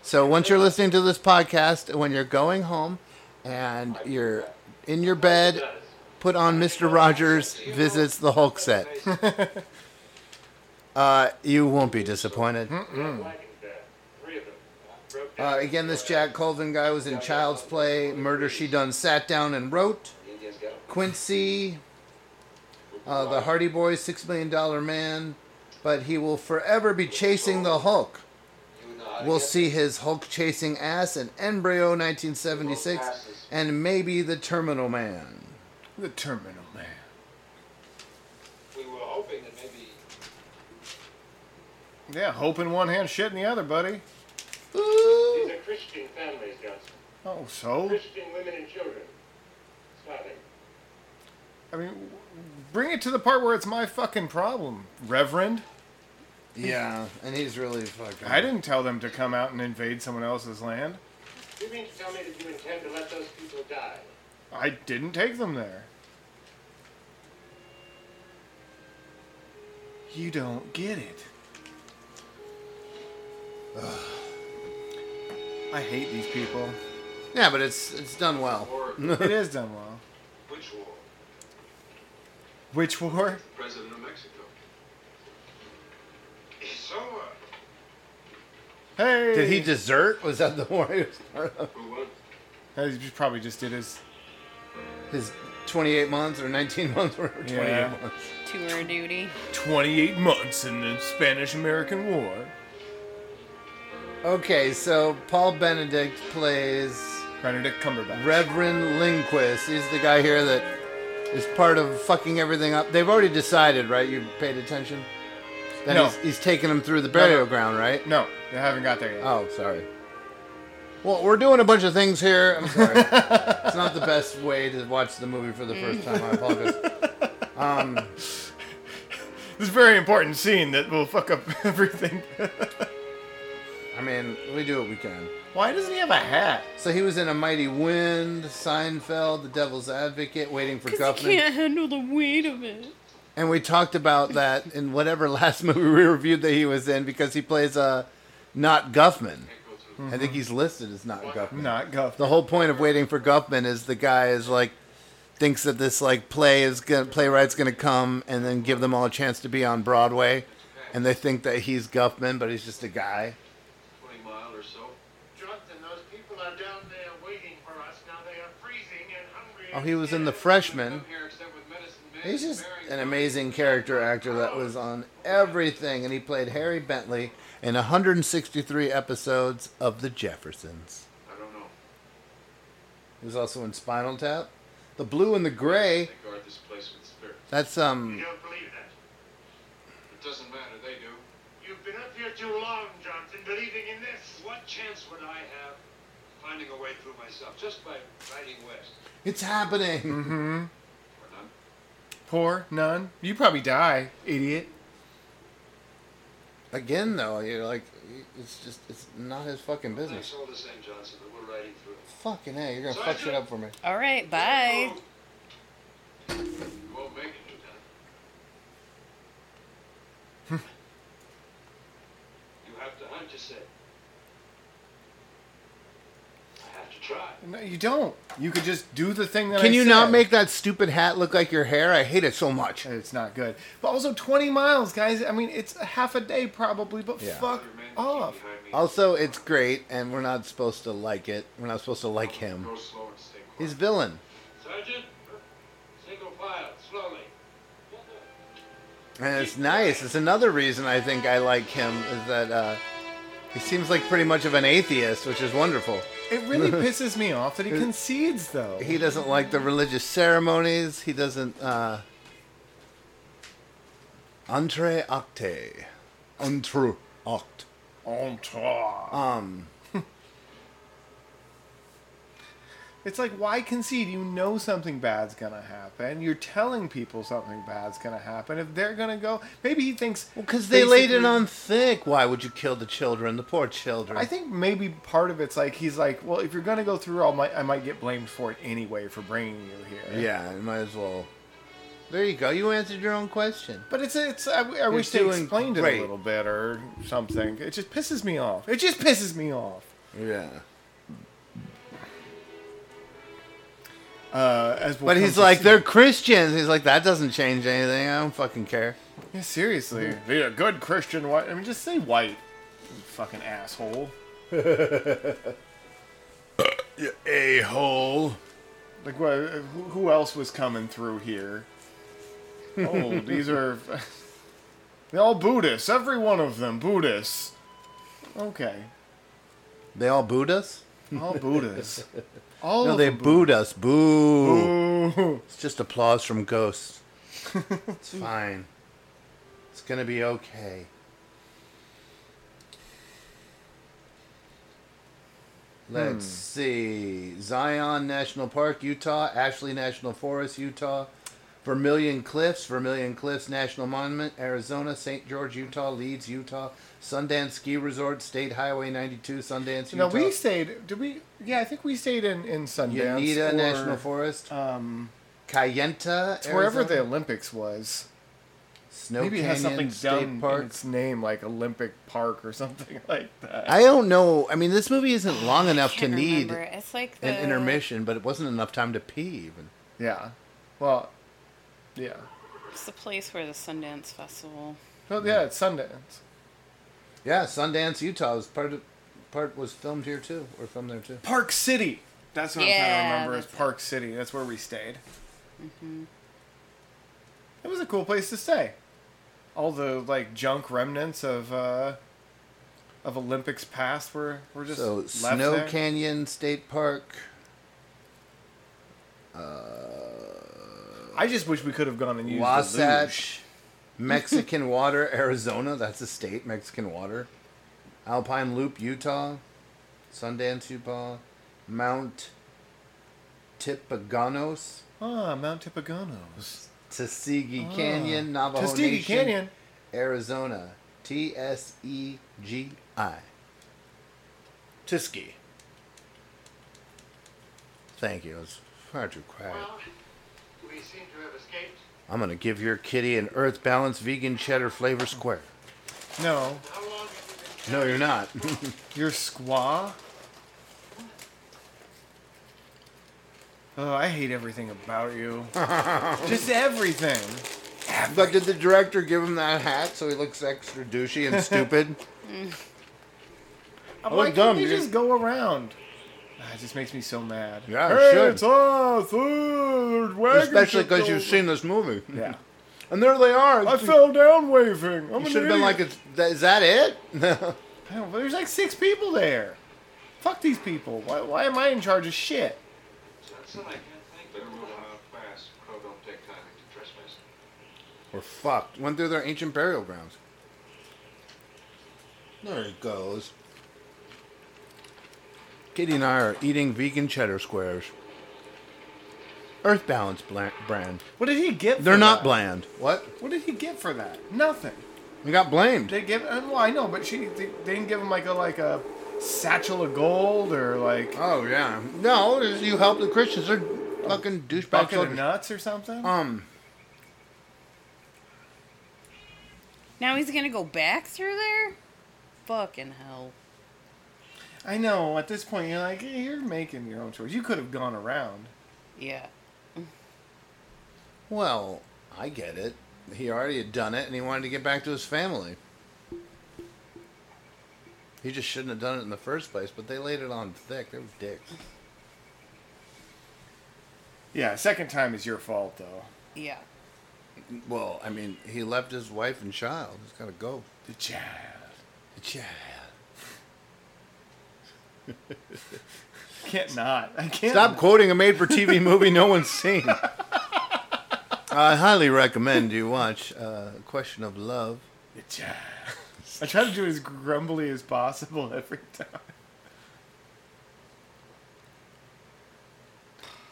So once you're listening to this podcast, when you're going home and you're in your bed, put on Mr. Rogers visits the Hulk set. [LAUGHS] uh, you won't be disappointed. Uh, again, this Jack Colvin guy was in Child's Play, Murder She Done Sat Down and Wrote, Quincy, uh, The Hardy Boys, Six Million Dollar Man, but he will forever be chasing the Hulk. We'll see his Hulk chasing ass in Embryo 1976 and maybe The Terminal Man. The Terminal Man. We were hoping that maybe Yeah, hope in one hand, shit in the other, buddy. These are Christian families, Johnson. Oh, so? Christian women and children. Starving. I mean, bring it to the part where it's my fucking problem, Reverend. Yeah, and he's really fucking. I didn't tell them to come out and invade someone else's land. You mean to tell me that you intend to let those people die? I didn't take them there. You don't get it. I hate these people. Yeah, but it's it's done well. it is [LAUGHS] done well. which war? Which war? President of Mexico. So, uh, Hey! Did he desert? Was that the war he was part of? Who won? Uh, He probably just did his. His 28 months or 19 [LAUGHS] months or 28 Yeah. months. Tour of duty. 28 months in the Spanish American War. Okay, so Paul Benedict plays Benedict Cumberbatch. Reverend Lindquist. He's the guy here that is part of fucking everything up. They've already decided, right? You paid attention? That No. he's, he's taking them through the burial no. ground, right? No, they haven't got there yet. Oh, sorry. Well, we're doing a bunch of things here. I'm sorry. [LAUGHS] it's not the best way to watch the movie for the first time. I apologize. Um, This very important scene that will fuck up [LAUGHS] everything. I mean, we do what we can. Why doesn't he have a hat? So he was in A Mighty Wind, Seinfeld, The Devil's Advocate, Waiting for Because he can't handle the weight of it. And we talked about that in whatever [LAUGHS] last movie we reviewed that he was in because he plays uh, not Guffman. I think he's listed as not Guffman. Not Guff. The whole point of Waiting for Guffman is the guy is like thinks that this like play is gonna playwright's gonna come and then give them all a chance to be on Broadway, and they think that he's Guffman, but he's just a guy. 20 mile or so. Jonathan, those people are down there waiting for us. Now they are freezing and hungry. Oh, he was in The Freshman. He's just an amazing character actor that was on everything, and he played Harry Bentley in 163 episodes of The Jeffersons. I don't know. He was also in Spinal Tap, The Blue and the Gray. They guard this place with spirit. That's um. You don't believe that? It doesn't matter, they do. You've been up here too long, Johnson, believing in this. What chance would I have finding a way through myself just by riding west? It's happening. Mm-hmm. Poor none. You probably die, idiot. Again, though, you're like it's just it's not his fucking business. Thanks all the same, Johnson, but we're riding through. Fucking hey, you're gonna fuck shit up for me. All right, bye. You won't make it, Lieutenant. [LAUGHS] you have to hunt, you said. I have to try. No, you don't. You could just do the thing that Can I you not make that stupid hat look like your hair? I hate it so much. It's not good. But also 20 miles, guys. I mean, it's half a day probably, but Yeah. fuck off. Also, it's great, and we're not supposed to like it. We're not supposed to like him. Go slow and stay quiet. He's villain. Sergeant, single file, slowly. And it's nice. It's another reason I think I like him is that uh, he seems like pretty much of an atheist, which is wonderful. It really [LAUGHS] pisses me off that he concedes, though. He doesn't like the religious ceremonies. He doesn't. Uh, entre acte. Entre acte. Entre. Um. It's like, why concede? You know something bad's gonna happen. You're telling people something bad's gonna happen. If they're gonna go, maybe he thinks Because they laid it on thick. Why would you kill the children? The poor children. I think maybe part of it's like he's like, well, if you're gonna go through, I might, I might get blamed for it anyway for bringing you here. Yeah, you might as well. There you go. You answered your own question. But it's it's. I, I wish they explained it a little bit or something. It just pisses me off. It just pisses me off. Yeah. Uh, as we'll But he's like, see. they're Christians. He's like, that doesn't change anything. I don't fucking care. Yeah, seriously. Be a good Christian white. I mean, just say white. You fucking asshole. [LAUGHS] you a hole. Like, what? Who, who else was coming through here? [LAUGHS] Oh, these are. [LAUGHS] They're all Buddhists. Every one of them Buddhists. Okay. They all booed us? All Buddhists. All no, they booed us. Boo. Boo. It's just applause from ghosts. [LAUGHS] it's fine. It's gonna be okay. Let's Hmm. see. Zion National Park, Utah. Ashley National Forest, Utah. Vermilion Cliffs, Vermilion Cliffs National Monument, Arizona. St. George, Utah. Leeds, Utah. Sundance Ski Resort, State Highway 92, Sundance, No, Utah. we stayed. Did we? Yeah, I think we stayed in in Sundance. Uinta or, National Forest. Um, Kayenta, it's wherever the Olympics was. Snow Maybe it has something State done in its name, like Olympic Park or [LAUGHS] something like that. I don't know. I mean, this movie isn't [SIGHS] long enough to need remember. It's like an intermission, but it wasn't enough time to pee even. Yeah. Well, yeah. It's the place where the Sundance Festival. Well, yeah, it's Sundance. Yeah, Sundance, Utah was part of part was filmed here too, or filmed there too. Park City. That's what I'm trying to Yeah, remember. Is that's Park City. That's where we stayed. hmm It was a cool place to stay. All the like junk remnants of uh, of Olympics past were were just So left Snow there. Canyon State Park. Uh, I just wish we could have gone and used the Wasatch, Mexican Water, Arizona. That's a state. Mexican Water. Alpine Loop, Utah. Sundance, Utah. Mount Tipaganos. Ah, Mount Tipaganos. Tuskegee Ah. Canyon, Navajo Tuskegee Nation, Canyon. Arizona. T S E G I. Tuskegee. Thank you. It's far too quiet. We seem to have escaped. I'm gonna give your kitty an Earth Balance vegan cheddar flavor square. No, No, you're not. [LAUGHS] you're squaw. Oh, I hate everything about you. [LAUGHS] just everything. but did the director give him that hat so he looks extra douchey and stupid? I'm [LAUGHS] I look like, dumb, They dude. just go around. Ah, It just makes me so mad. Yeah, it hey, should. it's us. Wagon Especially because you've seen this movie. Yeah. [LAUGHS] And there they are. I fell down waving. I'm You should have been like, "Is that- that it?" [LAUGHS] I don't, there's like six people there. Fuck these people. Why, why am I in charge of shit? Johnson, I can't think. Better fast. Crow don't take time to trespass. We're fucked. Went through their ancient burial grounds. There it goes. Katie and I are eating vegan cheddar squares. Earth Balance bla- brand. What did he get? They're for not that? bland. What? What did he get for that? Nothing. He got blamed. They give. uh, Well, I know, but she they, they didn't give him like a like a satchel of gold or like Oh yeah. No, you help the Christians. They're fucking douchebags. bucket of nuts or something. Um. Now he's gonna go back through there? Fucking hell. I know. At this point, you're like, hey, you're making your own choice. You could have gone around. Yeah. Well, I get it. He already had done it, and he wanted to get back to his family. He just shouldn't have done it in the first place, but they laid it on thick. They were dicks. Yeah, second time is your fault though. Yeah. Well, I mean, he left his wife and child. He's got to go. The child. The child. Can't not. I can't. Stop quoting a made-for-TV [LAUGHS] movie no one's seen. I highly recommend you watch uh, Question of Love. I try to do it as grumbly as possible every time.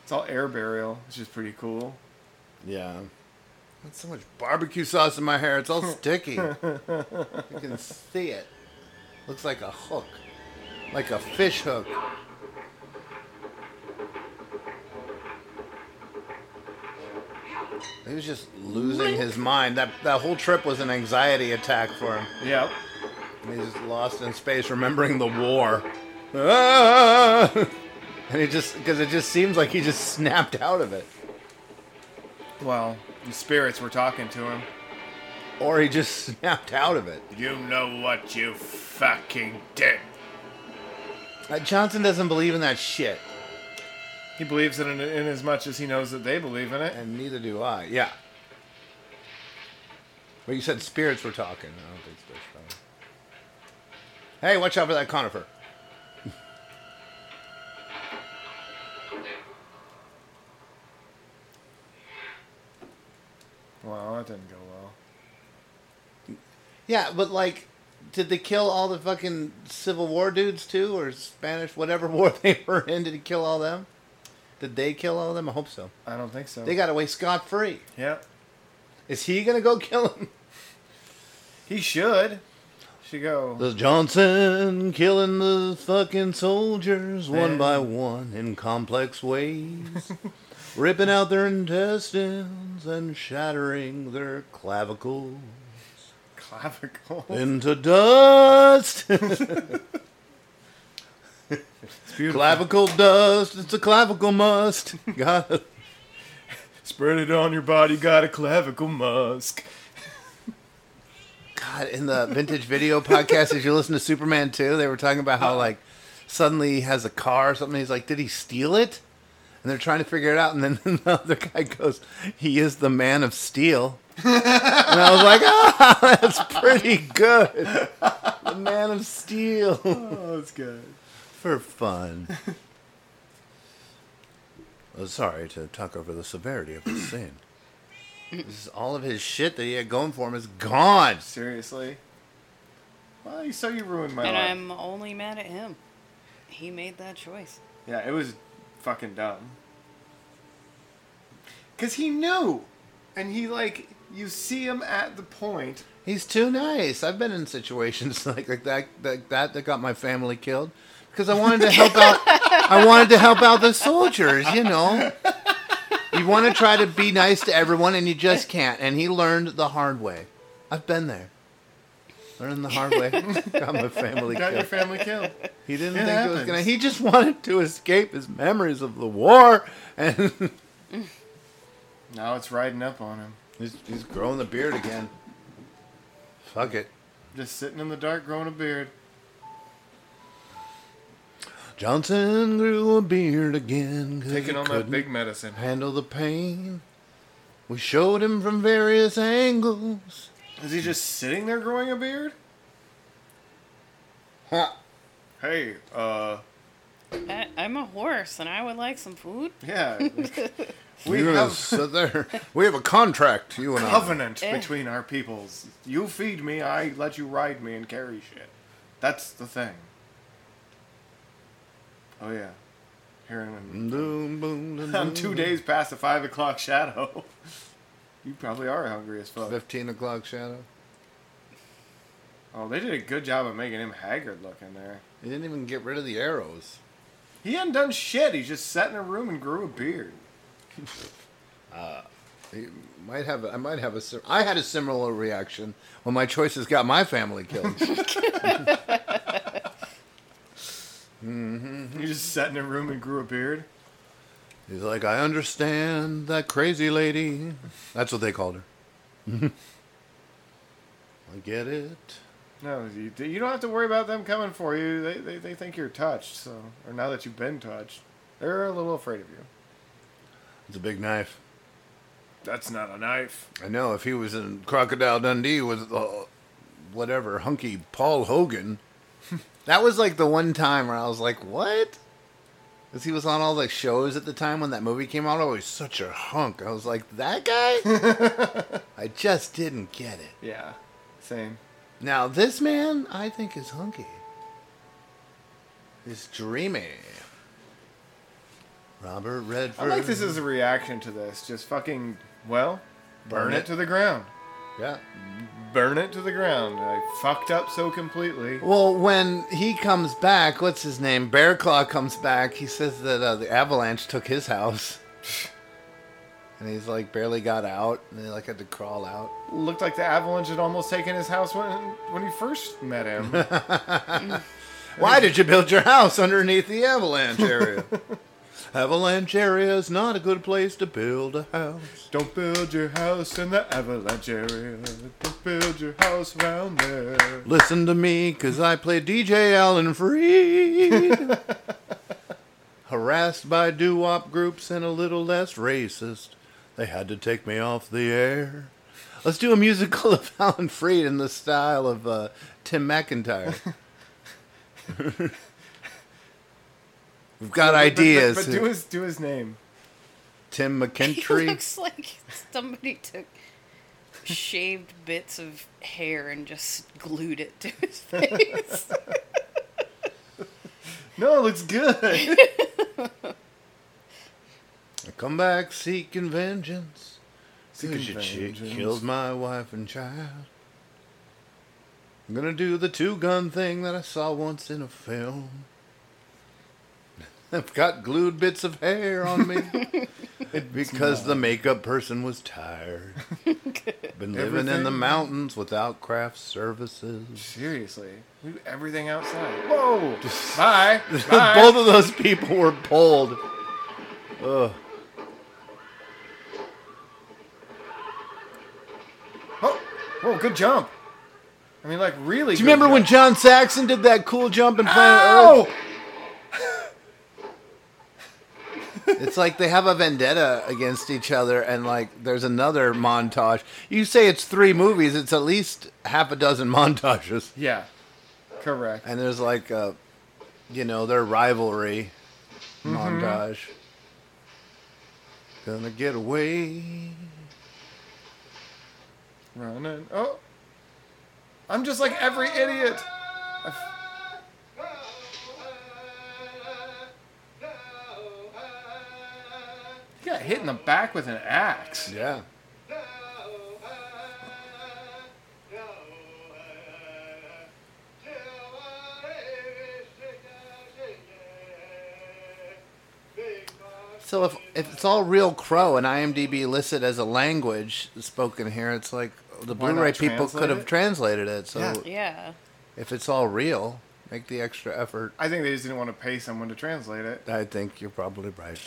It's all air burial, which is pretty cool. Yeah. Got so much barbecue sauce in my hair. It's all sticky. [LAUGHS] you can see it. Looks like a hook. Like a fish hook. He was just losing his mind. That that whole trip was an anxiety attack for him. Yep. And he's lost in space, remembering the war. Ah! [LAUGHS] And he just because it just seems like he just snapped out of it, Well, the spirits were talking to him. or he just [LAUGHS] snapped out of it. You know what you fucking did. Uh, Johnson doesn't believe in that shit, He believes in it in, in as much as he knows that they believe in it. and neither do I. Yeah. But you said spirits were talking. I don't think spirits were talking. Hey, watch out for that conifer. Well, that didn't go well. Yeah, but like, did they kill all the fucking Civil War dudes too, or Spanish, whatever [LAUGHS] war they were in? Did he kill all them? Did they kill all of them? I hope so. I don't think so. They got away scot free. Yeah. Is he gonna go kill him? He should. Should go. There's Johnson killing the fucking soldiers one by one in complex ways, [LAUGHS] ripping out their intestines and shattering their clavicles Clavicle. into dust. [LAUGHS] clavicle dust. It's a clavicle must. Got it. Spread it on your body, got a clavicle musk. God, in the vintage video podcast, as you listen to Superman 2, they were talking about how, like, suddenly he has a car or something. He's like, did he steal it? And they're trying to figure it out. And then [LAUGHS] the other guy goes, he is the man of steel. And I was like, ah, [LAUGHS] that's pretty good. The man of steel. [LAUGHS] Oh, that's good. For fun. Oh, sorry to talk over the severity of the scene. This is all of his shit that he had going for him is gone. Seriously. Well, you so you ruined my and life. I'm only mad at him. He made that choice. Yeah, it was fucking dumb. Cause he knew, and he like you see him at the point. He's too nice. I've been in situations [LAUGHS] like, like that, like that that got my family killed because I wanted to help out. I wanted to help out the soldiers. You know, you want to try to be nice to everyone, and you just can't. And he learned the hard way. I've been there. Learned the hard way. [LAUGHS] got my family Got your family killed. He didn't It think it was gonna. He just wanted to escape his memories of the war, and [LAUGHS] Now it's riding up on him. He's, he's growing the beard again. Fuck it. Just sitting in the dark, growing a beard. Johnson grew a beard again. 'cause Taking he on that couldn't big medicine. Handle the pain. We showed him from various angles. Is he just sitting there growing a beard? Huh. Hey, uh, I'm a horse, and I would like some food. yeah. [LAUGHS] We we have sit there. We have a contract, you and I. covenant Eh. between our peoples. You feed me, I let you ride me and carry shit. That's the thing. Oh yeah. Hearing him. Boom, boom, boom, I'm [LAUGHS] two days past the five o'clock shadow. [LAUGHS] You probably are hungry as fuck. Fifteen o'clock shadow. Oh, they did a good job of making him haggard looking there. He didn't even get rid of the arrows. He hadn't done shit. He just sat in a room and grew a beard. Uh, he might have. I might have a. I had a similar reaction when my choices got my family killed. [LAUGHS] He just sat in a room and grew a beard. He's like, I understand that crazy lady. That's what they called her. [LAUGHS] I get it. No, you, you don't have to worry about them coming for you. They, they, they think you're touched, so or now that you've been touched, they're a little afraid of you. It's a big knife. That's not a knife. I know. If he was in Crocodile Dundee with uh, whatever hunky Paul Hogan, [LAUGHS] that was like the one time where I was like, what? Because he was on all the shows at the time when that movie came out. Oh, he's such a hunk. I was like, that guy? [LAUGHS] I just didn't get it. Yeah, same. Now, this man, I think, is hunky. He's dreamy. Robert Redford. I like this as a reaction to this. Just fucking well, burn, Burn it. it. to the ground. Yeah. Burn it to the ground. I fucked up so completely. Well, when he comes back, what's his name? Bear Claw comes back. He says that uh, the avalanche took his house, [LAUGHS] and he's like barely got out, and they like had to crawl out. Looked like the avalanche had almost taken his house when when he first met him. [LAUGHS] [LAUGHS] Why did you build your house underneath the avalanche area? [LAUGHS] avalanche area is not a good place to build a house. Don't build your house in the avalanche area. Don't build your house around there. Listen to me, cause I play DJ Alan Freed. Harassed by doo-wop groups and a little less racist, they had to take me off the air. Let's do a musical [LAUGHS] of Alan Freed in the style of uh, Tim McIntire. [LAUGHS] We've got But- but- ideas. But, do his do his name. Tim [LAUGHS] He looks like somebody took shaved bits of hair and just glued it to his face. No, it looks good. Come back seeking vengeance. Seeking your chick killed my wife and child. I'm gonna do the two gun thing that I saw once in a film. I've got glued bits of hair on me [LAUGHS] because the makeup person was tired. [LAUGHS] Been living in the mountains without craft services. Seriously, we do everything outside. Whoa! Bye. [LAUGHS] Both of those people were pulled. Ugh. Whoa! Good jump. I mean, like really. Do you remember when John Saxon did that cool jump in Planet Ow! Earth? [LAUGHS] It's like they have a vendetta against each other, and like there's another montage. You say it's three movies; it's at least half a dozen [LAUGHS] montages. Yeah, correct. And there's like a, you know, their rivalry Mhm. montage. Gonna get away. Running. Oh, I'm just like every idiot. He got hit in the back with an axe. Yeah. So if if it's all real crow and IMDb listed as a language spoken here, it's like the Why Blu-ray people translate could have it? translated it. So Yeah. Yeah. if it's all real, make the extra effort. I think they just didn't want to pay someone to translate it. I think you're probably right.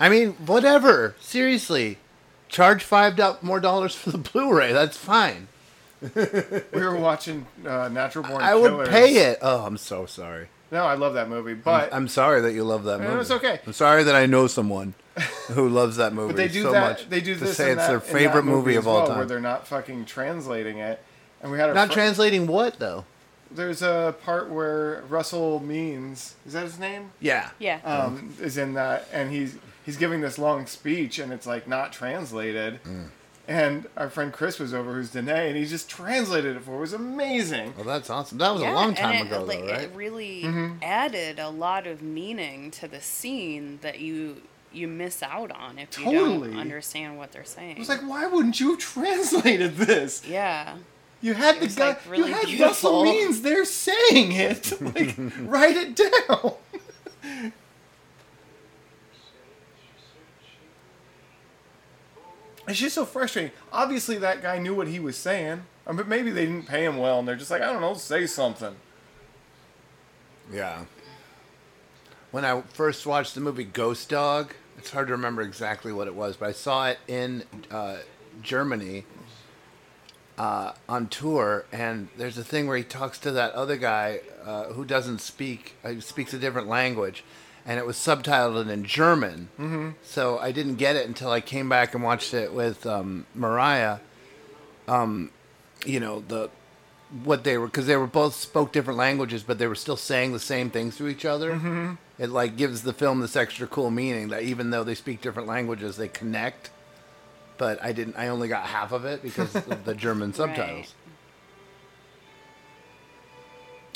I mean, whatever. Seriously, charge five do- more dollars for the Blu-ray. That's fine. [LAUGHS] We were watching uh, Natural Born I would pay it. Oh, I'm so sorry. No, I love that movie, but I'm, I'm sorry that you love that No, movie. it's okay. I'm sorry that I know someone who loves that movie But they do so that. much. They do to this say in it's that, their in that favorite movie as of all well, time. where they're not fucking translating it. And we had our Not fr- translating what though? There's a part where Russell Means is that his name? Yeah. Yeah. Um, is in that, and he's he's giving this long speech, and it's like not translated. Mm. And our friend Chris was over, who's Danae, and he just translated it for. It was amazing. Well, that's awesome. That was Yeah, a long and time it, ago, like, though, right? It really Mhm. added a lot of meaning to the scene that you you miss out on if you Totally. don't understand what they're saying. I was like, why wouldn't you have [LAUGHS] translated this? yeah. You had the was, guy. like, really you had beautiful. Russell Means there saying it. [LAUGHS] Like, [LAUGHS] write it down. It's just so frustrating. Obviously, that guy knew what he was saying. I mean, maybe they didn't pay him well, and they're just like, I don't know, say something. Yeah. When I first watched the movie Ghost Dog, it's hard to remember exactly what it was, but I saw it in uh, Germany uh, on tour, and there's a thing where he talks to that other guy uh, who doesn't speak, uh, he speaks a different language, and it was subtitled in German. Mm-hmm. So I didn't get it until I came back and watched it with um, Mariah. Um, you know the what they were because they were both spoke different languages, but they were still saying the same things to each other. Mhm. It like gives the film this extra cool meaning that even though they speak different languages, they connect. But I didn't. I only got half of it because of the [LAUGHS] German subtitles.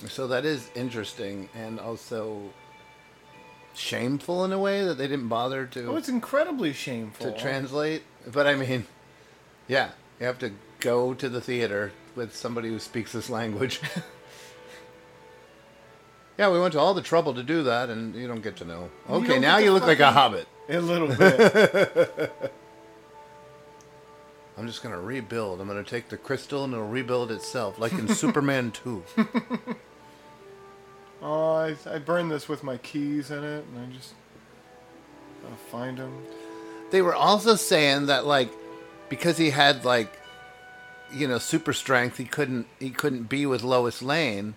So that is interesting and also shameful in a way that they didn't bother to Oh, it's incredibly shameful. to translate. But I mean, yeah, you have to go to the theater with somebody who speaks this language. [LAUGHS] yeah, we went to all the trouble to do that, and you don't get to know. Okay, now you look like a hobbit. [LAUGHS] A little bit. [LAUGHS] I'm just gonna rebuild. I'm gonna take the crystal and it'll rebuild itself, like in Superman 2. Oh, I, I burned this with my keys in it, and I just gotta find them. They were also saying that like because he had like you know super strength, he couldn't he couldn't be with Lois Lane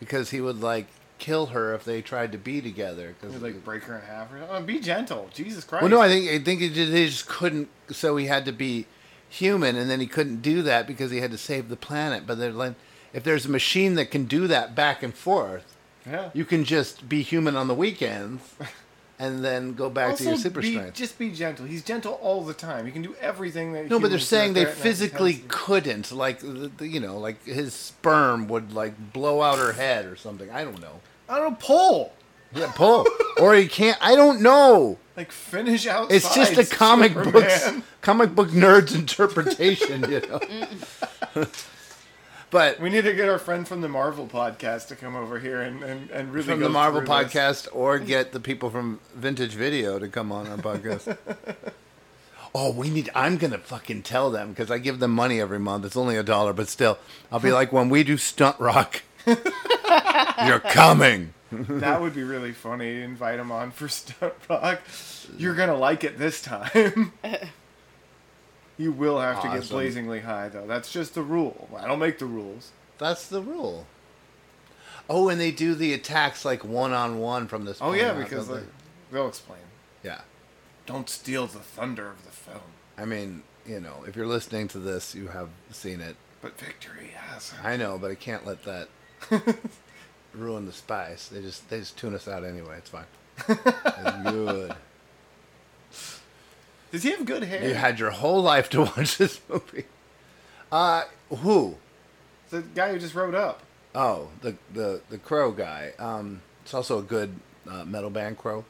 because he would like kill her if they tried to be together. Cause You'd like break her in half or something. Oh, be gentle, Jesus Christ. well, no, I think I think he just, he just couldn't. So he had to be human, and then he couldn't do that because he had to save the planet. But they're like, if there's a machine that can do that back and forth, Yeah. you can just be human on the weekends, [LAUGHS] and then go back also to your super be, strength. Just be gentle. He's gentle all the time. He can do everything that. No, but they're saying they there at night. physically couldn't. Like, the, the- you know, like his sperm would like blow out her head or something. I don't know. I don't pull. Yeah, pull. or he can't. I don't know. Like finish out. It's just a comic book, comic book nerd's interpretation, you know. [LAUGHS] [LAUGHS] but we need to get our friend from the Marvel podcast to come over here and, and, and really from the Marvel through this. podcast, or get the people from Vintage Video to come on our podcast. [LAUGHS] Oh, we need. I'm gonna fucking tell them because I give them money every month. It's only a dollar, but still, I'll be like, when we do stunt rock, [LAUGHS] you're coming. that would be really funny. Invite him on for Stunt Rock. You're gonna like it this time. [LAUGHS] you will have to get blazingly high, though. That's just the rule. I don't make the rules. That's the rule. Oh, and they do the attacks like one on one from this. Oh yeah, out, because like, they? they'll explain. yeah. Don't steal the thunder of the film. I mean, you know, if you're listening to this, you have seen it. But victory has. I know, but I can't let that [LAUGHS] ruin the spice. They just they just tune us out anyway. It's fine. [LAUGHS] It's good. Does he have good hair? You had your whole life to [LAUGHS] watch this movie. Uh, who? The guy who just wrote up. Oh, the the the Crow guy. Um, it's also a good uh, metal band, Crow.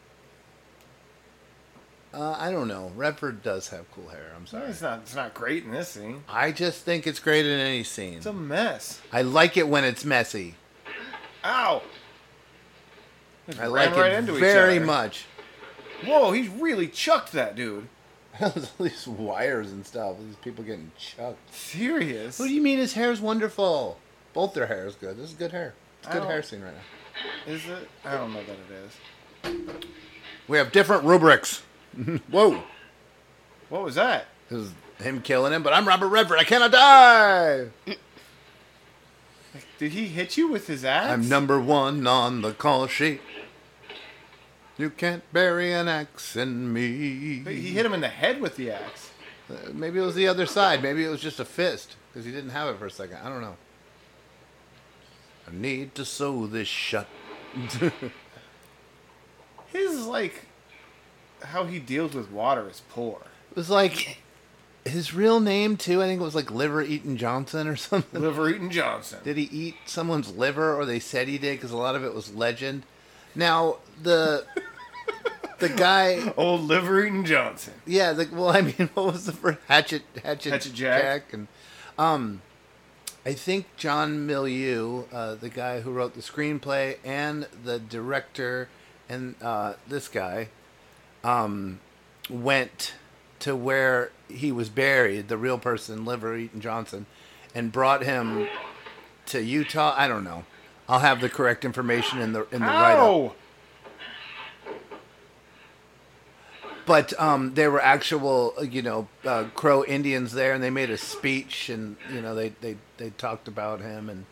Uh, I don't know. Redford does have cool hair. I'm No, sorry. it's not. It's not great in this scene. I just think it's great in any scene. It's a mess. I like it when it's messy. Ow! Just I like right it very much. Whoa! He's really chucked that dude. [LAUGHS] all these wires and stuff. These people getting chucked. Serious? What do you mean his hair is wonderful? Both their hair is good. This is good hair. It's good hair scene right now. Is it? I don't know that it is. We have different rubrics. [LAUGHS] Whoa. What was that? This is him killing him, but I'm Robert Redford. I cannot die. Did he hit you with his axe? I'm number one on the call sheet. You can't bury an axe in me. He hit him in the head with the axe. Uh, maybe it was the other side. Maybe it was just a fist because he didn't have it for a second. I don't know. I need to sew this shut. [LAUGHS] His like how he deals with water is poor. It was like his real name too. I think it was like Liver Eating Johnson or something. Liver Eating Johnson. Did he eat someone's liver, or they said he did? Because a lot of it was legend. Now the the guy, [LAUGHS] Old Liver Eating Johnson. yeah. The, well, I mean, [LAUGHS] what was the first Hatchet Hatchet, Hatchet Jack. and um, I think John Milius, uh, the guy who wrote the screenplay and the director, and uh, this guy, um, went to where he was buried, the real person, Liver Eating Johnson, and brought him to Utah. I don't know. I'll have the correct information in the in the write up. But um, there were actual, uh, you know, uh, Crow Indians there, and they made a speech, and you know, they they they talked about him, and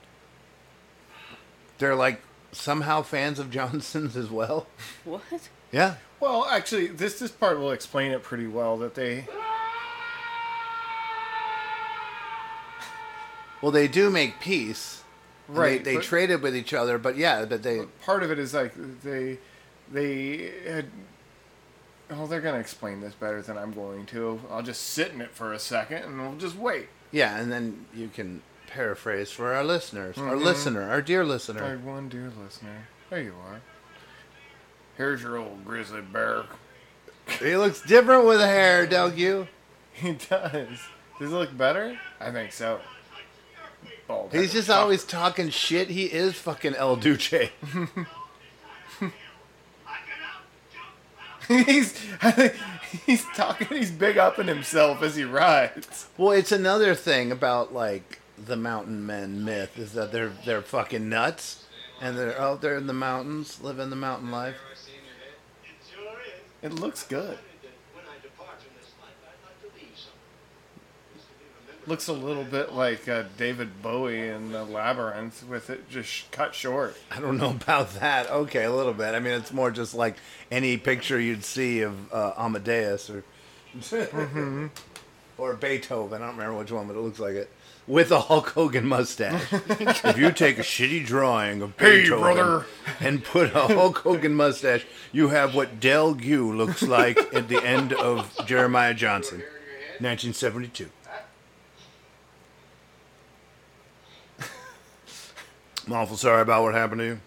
they're like somehow fans of [LAUGHS] Johnson's as well. What? Yeah. Well, actually, this this part will explain it pretty well. That they Well, they do make peace. Right, They, they traded with each other, but yeah, but they. part of it is like they they had. Oh, they're gonna explain this better than I'm going to. I'll just sit in it for a second and we'll just wait. Yeah, and then you can paraphrase for our listeners, our Mhm. listener, our dear listener. Our one dear listener. There you are. Here's your old grizzly bear. He looks different with hair, don't you? [LAUGHS] He does. Does he look better? I think so. Bald He's just always talking shit. He is fucking El Duce. [LAUGHS] he's he's talking. He's big up upping himself as he rides. Well, it's another thing about like the mountain men myth is that they're they're fucking nuts, and they're out there in the mountains, living the mountain life. It looks good. Looks a little bit like uh, David Bowie in the Labyrinth, with it just cut short. I don't know about that. Okay, a little bit. I mean, it's more just like any picture you'd see of uh, Amadeus or Mhm. [LAUGHS] or Beethoven. I don't remember which one, but it looks like it. With a Hulk Hogan mustache. [LAUGHS] if you take a shitty drawing of Hey, Beethoven brother. and put a Hulk Hogan mustache, you have what Del Gue looks like at the end of Jeremiah Johnson, 1972. I'm awful sorry about what happened to you.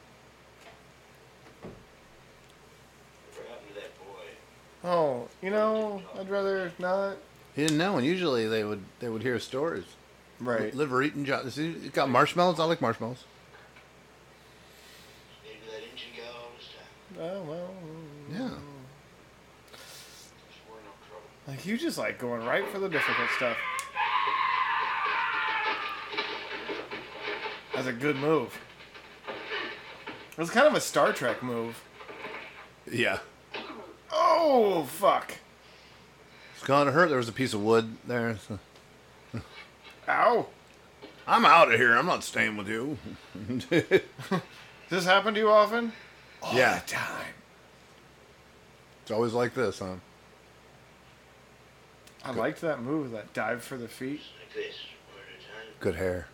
Oh, you know, I'd rather not. He didn't know, and usually they would they would hear stories. Right. Liver eating John. See, it got marshmallows. I like marshmallows. Oh well. Yeah. Mm. Like you just like going right for the difficult stuff. That's a good move. It was kind of a Star Trek move. Yeah. Oh fuck! It's gonna hurt. There was a piece of wood there. so- Ow! I'm out of here. I'm not staying with you. Does [LAUGHS] this happen to you often? All yeah. the time. It's always like this, huh? I liked that move, that dive for the feet. Good hair.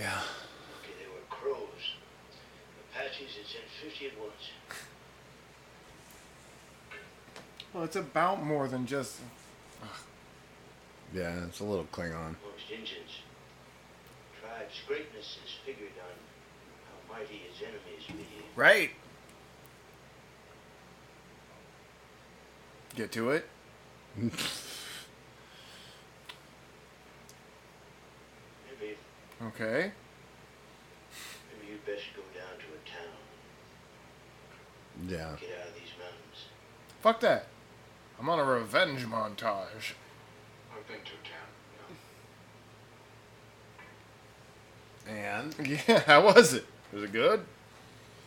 Yeah. Okay, they were crows. Apaches had sent 50 at once. Well, it's about more than just. Yeah, it's a little Klingon. Most Indians. Tribe's greatness is figured on how mighty its enemies be. Right. Get to it. [LAUGHS] Maybe, Okay. maybe you'd best go down to a town. Yeah. Get out of these mountains. Fuck that. I'm on a revenge montage. I've been to a town. And [LAUGHS] Yeah, how was it? Was it good?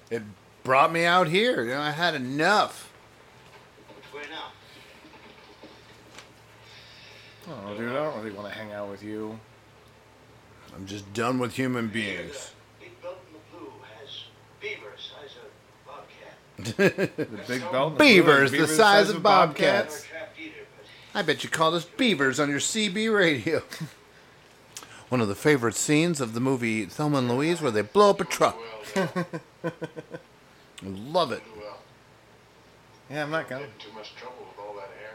it brought me out here. You know, I had enough. Which way now? Oh, dude, I don't really want to hang out with you. I'm just done with human beings. Big belt the blue has beaver size of bobcat. [LAUGHS] Big belt. and the blue Beavers and the size of bobcats. Trapped I bet you called us beavers on your CB radio. [LAUGHS] One of the favorite scenes of the movie Thelma and Louise where they blow up a truck. [LAUGHS] Love it. Yeah, I'm not gonna. Get in too much trouble with all that hair.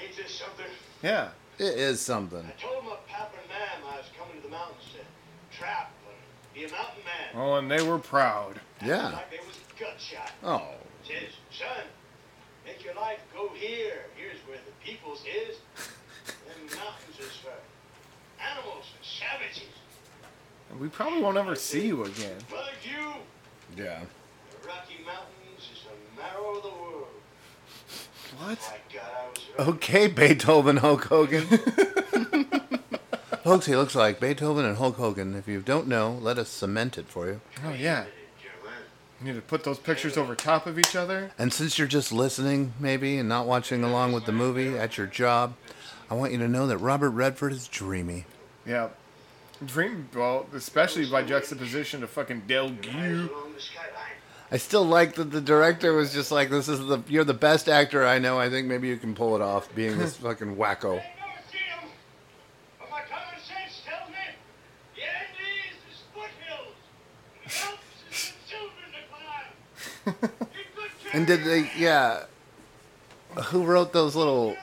ain't this something? Yeah. It is something. I told my papa and mam I was coming to the mountains to trap and be a mountain man. Oh, and they were proud. Yeah. Like they was gut shot. Oh. Says, son, Make your life go here. Here's where the people's is. Them mountains is for animals and savages. And we probably won't ever see you again. But you, Yeah. the Rocky Mountains is the marrow of the world. What? My God, I was right. Okay, Beethoven, Hulk Hogan. Folks, he looks like Beethoven and Hulk Hogan. If you don't know, let us cement it for you. Oh yeah. You need to put those pictures over top of each other. And since you're just listening, maybe, and not watching along with the movie at your job, I want you to know that Robert Redford is dreamy. Yeah. Dream well, especially by juxtaposition to fucking Del Gue. I still like that the director was just like, "This is the you're the best actor I know. I think maybe you can pull it off, being this [LAUGHS] fucking wacko." But my common sense tells me the Andes is foothills. The Alps is the children [LAUGHS] to climb. And did they? Yeah. Who wrote those little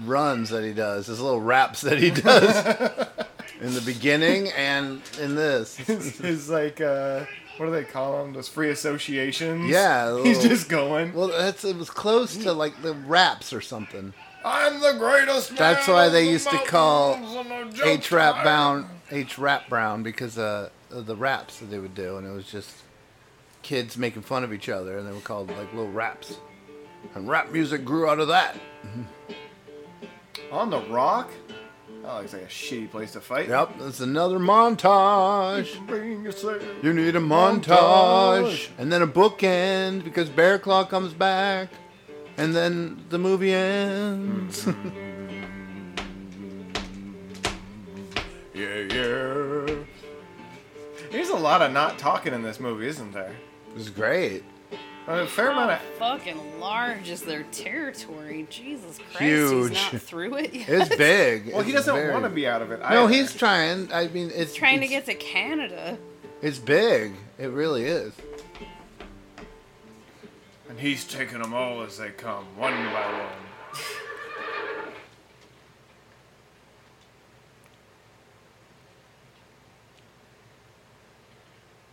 runs that he does? His little raps that he does [LAUGHS] in the beginning and in this. His, his like uh what do they call them? Those free associations. Yeah, [LAUGHS] He's just going. Well, that's it was close to like the raps or something. I'm the greatest man That's why they the used to call mountains and the H Rap. Brown H Rap Brown because uh, of the raps that they would do, and it was just kids making fun of each other, and they were called like little raps. And rap music grew out of that. On the rock? Oh, looks like a shitty place to fight. Yep, that's another montage. Bring. You need a montage. Montage. And then a bookend because Bear Claw comes back. And then the movie ends. Hmm. [LAUGHS] Yeah, yeah. There's a lot of not talking in this movie, isn't there? It's great. A fair amount of. Fucking large is their territory. Jesus Christ, Huge. he's not through it yet. It's big. Well, he It's doesn't very- want to be out of it. No, either. he's trying. I mean, it's Trying to it's- get to Canada. It's big. It really is. And he's taking them all as they come, one by one.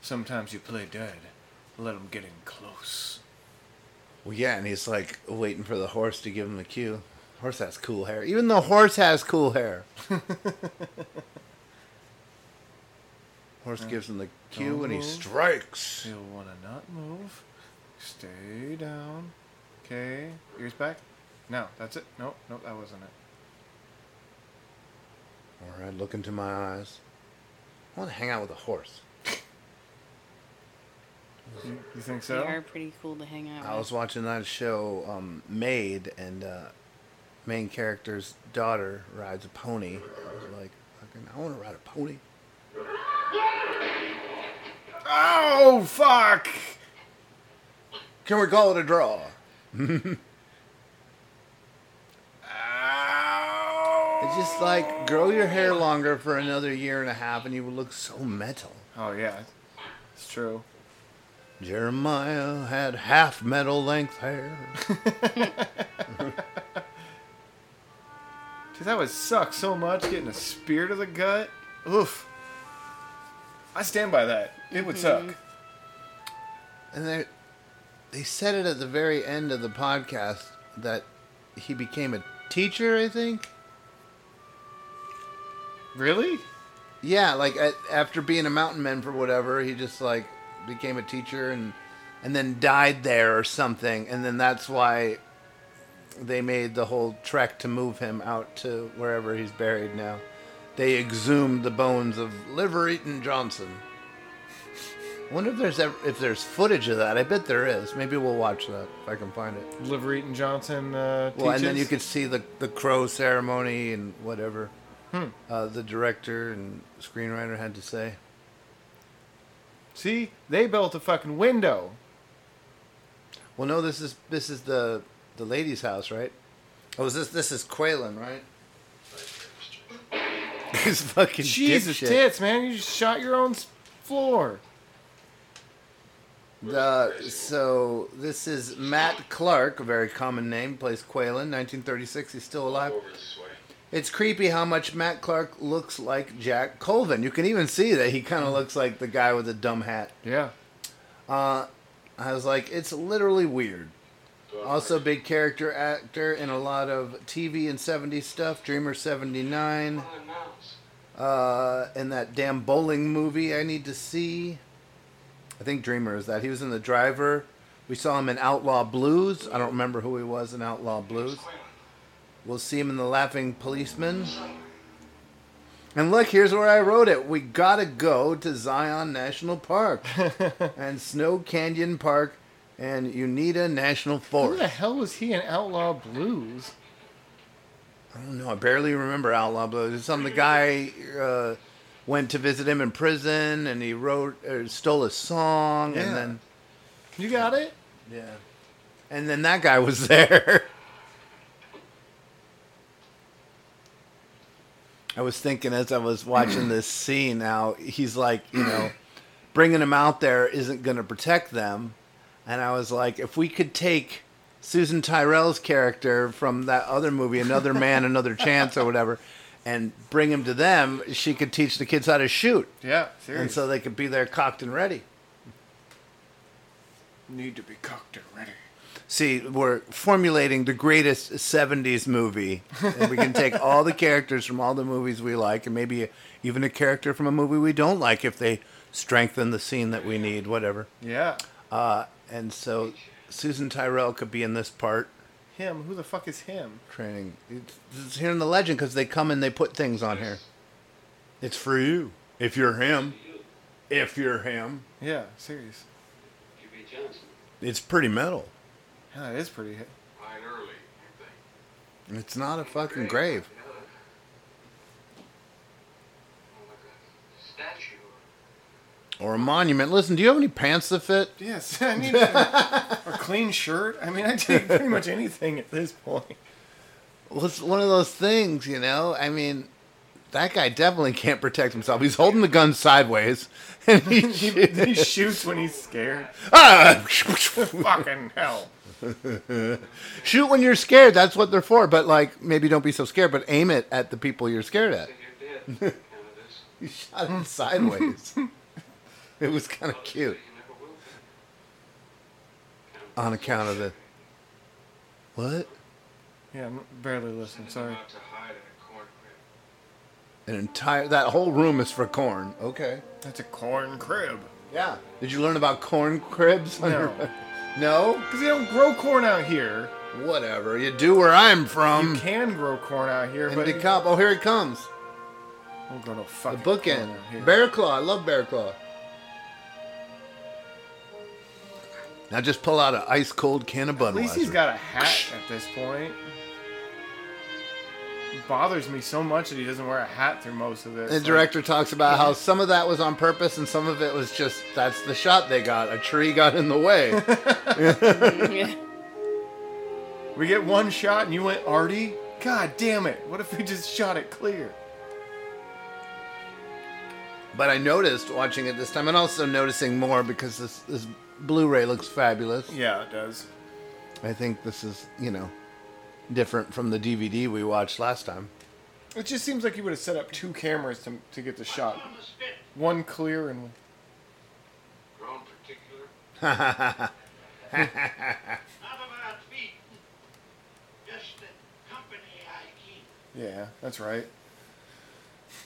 Sometimes you play dead. Let him get in close. Well, yeah, and he's like waiting for the horse to give him the cue. Horse has cool hair. Even the horse has cool hair. [LAUGHS] horse gives him the cue Don't and he strikes. You'll want to not move. Stay down. Okay. Ears back. No, that's it. Nope, nope, that wasn't it. All right, look into my eyes. I want to hang out with a horse. You, you think They so? are pretty cool to hang out I with. was watching that show, um, Maid, and uh, main character's daughter rides a pony. I was like, fucking, I want to ride a pony. Oh, fuck! Can we call it a draw? [LAUGHS] It's just like grow your hair longer for another year and a half, and you will look so metal. Oh, yeah. It's true. Jeremiah had half metal length hair. [LAUGHS] Dude, that would suck so much getting a spear to the gut. Oof. I stand by that. It would suck. Mm-hmm. And they they said it at the very end of the podcast that he became a teacher. I think. Really? Yeah, like at, after being a mountain man for whatever, he just like became a teacher and and then died there or something, and then that's why they made the whole trek to move him out to wherever he's buried now. They exhumed the bones of Liver Eating Johnson. I wonder if there's ever, if there's footage of that. I bet there is. Maybe we'll watch that if I can find it. Liver Eating Johnson uh, Well, and then you could see the the crow ceremony and whatever Hmm. uh, the director and screenwriter had to say. See? They built a fucking window. Well, no, this is this is the the lady's house, right? Oh, is this this is Qualen, right? [LAUGHS] This fucking Jesus dipshit. tits, man. You just shot your own floor. The, so this is Matt Clark, a very common name, plays Qualen, 1936. He's still alive. It's creepy how much Matt Clark looks like Jack Colvin. You can even see that he kind of looks like the guy with the dumb hat. Yeah. Uh, I was like, it's literally weird. Also, big character actor in a lot of TV and 70s stuff. Dreamer 79. Uh, in that damn bowling movie I need to see. I think Dreamer is that. He was in The Driver. We saw him in Outlaw Blues. I don't remember who he was in Outlaw Blues. We'll see him in The Laughing Policeman. And look, here's where I wrote it. We gotta go to Zion National Park [LAUGHS] and Snow Canyon Park and Uinta National Forest. Who the hell was he in Outlaw Blues? I don't know. I barely remember Outlaw Blues. Some the guy uh, went to visit him in prison, and he wrote or stole a song, Yeah. and then You got it? yeah, and then that guy was [LAUGHS] there. I was thinking as I was watching this scene, now he's like, you know, bringing him out there isn't going to protect them, and I was like, if we could take Susan Tyrrell's character from that other movie, Another Man, Another Chance, or whatever, and bring him to them, she could teach the kids how to shoot. Yeah, And so they could be there cocked and ready. Need to be cocked and ready. See, we're formulating the greatest 70s movie. And we can take all the characters from all the movies we like, and maybe even a character from a movie we don't like if they strengthen the scene that we need, whatever. Yeah. Uh, and so Susan Tyrrell could be in this part. Him? Who the fuck is him? Training. It's, it's here in the legend because they come and they put things on here. It's for you. If you're him. If you're him. Yeah, serious. Jimmy Johnson. It's pretty metal. Yeah, it is pretty. hit. Fine early. It's not a fucking grave. Statue. Or a monument. Listen, do you have any pants that fit? Yes, [LAUGHS] I need a, a clean shirt. I mean, I take [LAUGHS] pretty much anything at this point. Well, it's one of those things, you know. I mean, that guy definitely can't protect himself. He's holding the gun sideways, [LAUGHS] and he, he, he shoots when he's scared. Ah! Fucking hell. [LAUGHS] Shoot when you're scared. That's what they're for. But like, maybe don't be so scared, but aim it at the people you're scared at. [LAUGHS] you shot him [LAUGHS] sideways. it was kind of cute. On account of the what? Yeah, I'm barely listening. Sorry. To hide in a corn crib. An entire that whole room is for corn. Okay. That's a corn crib. Yeah. Did you learn about corn cribs? No. No? Because they don't grow corn out here. Whatever. You do where I'm from. You can grow corn out here, In but DeKalb. Oh, here it comes. we'll go to The bookend. corn out here. Bear Claw. I love Bear Claw. Now just pull out an ice cold can of Budweiser. At least he's got a hat at this point. Bothers me so much that he doesn't wear a hat through most of this. The Like, director talks about how [LAUGHS] some of that was on purpose and some of it was just that's the shot they got. A tree got in the way. [LAUGHS] [LAUGHS] we get one shot and you went arty. God damn it! What if we just shot it clear? but I noticed watching it this time and also noticing more because this this Blu-ray looks fabulous. Yeah, it does. I think this is, you know, different from the DVD we watched last time. It just seems like you would have set up two cameras to, to get the shot. One clear and Grown particular. [LAUGHS] Not about feet. Just the company I keep. yeah, that's right.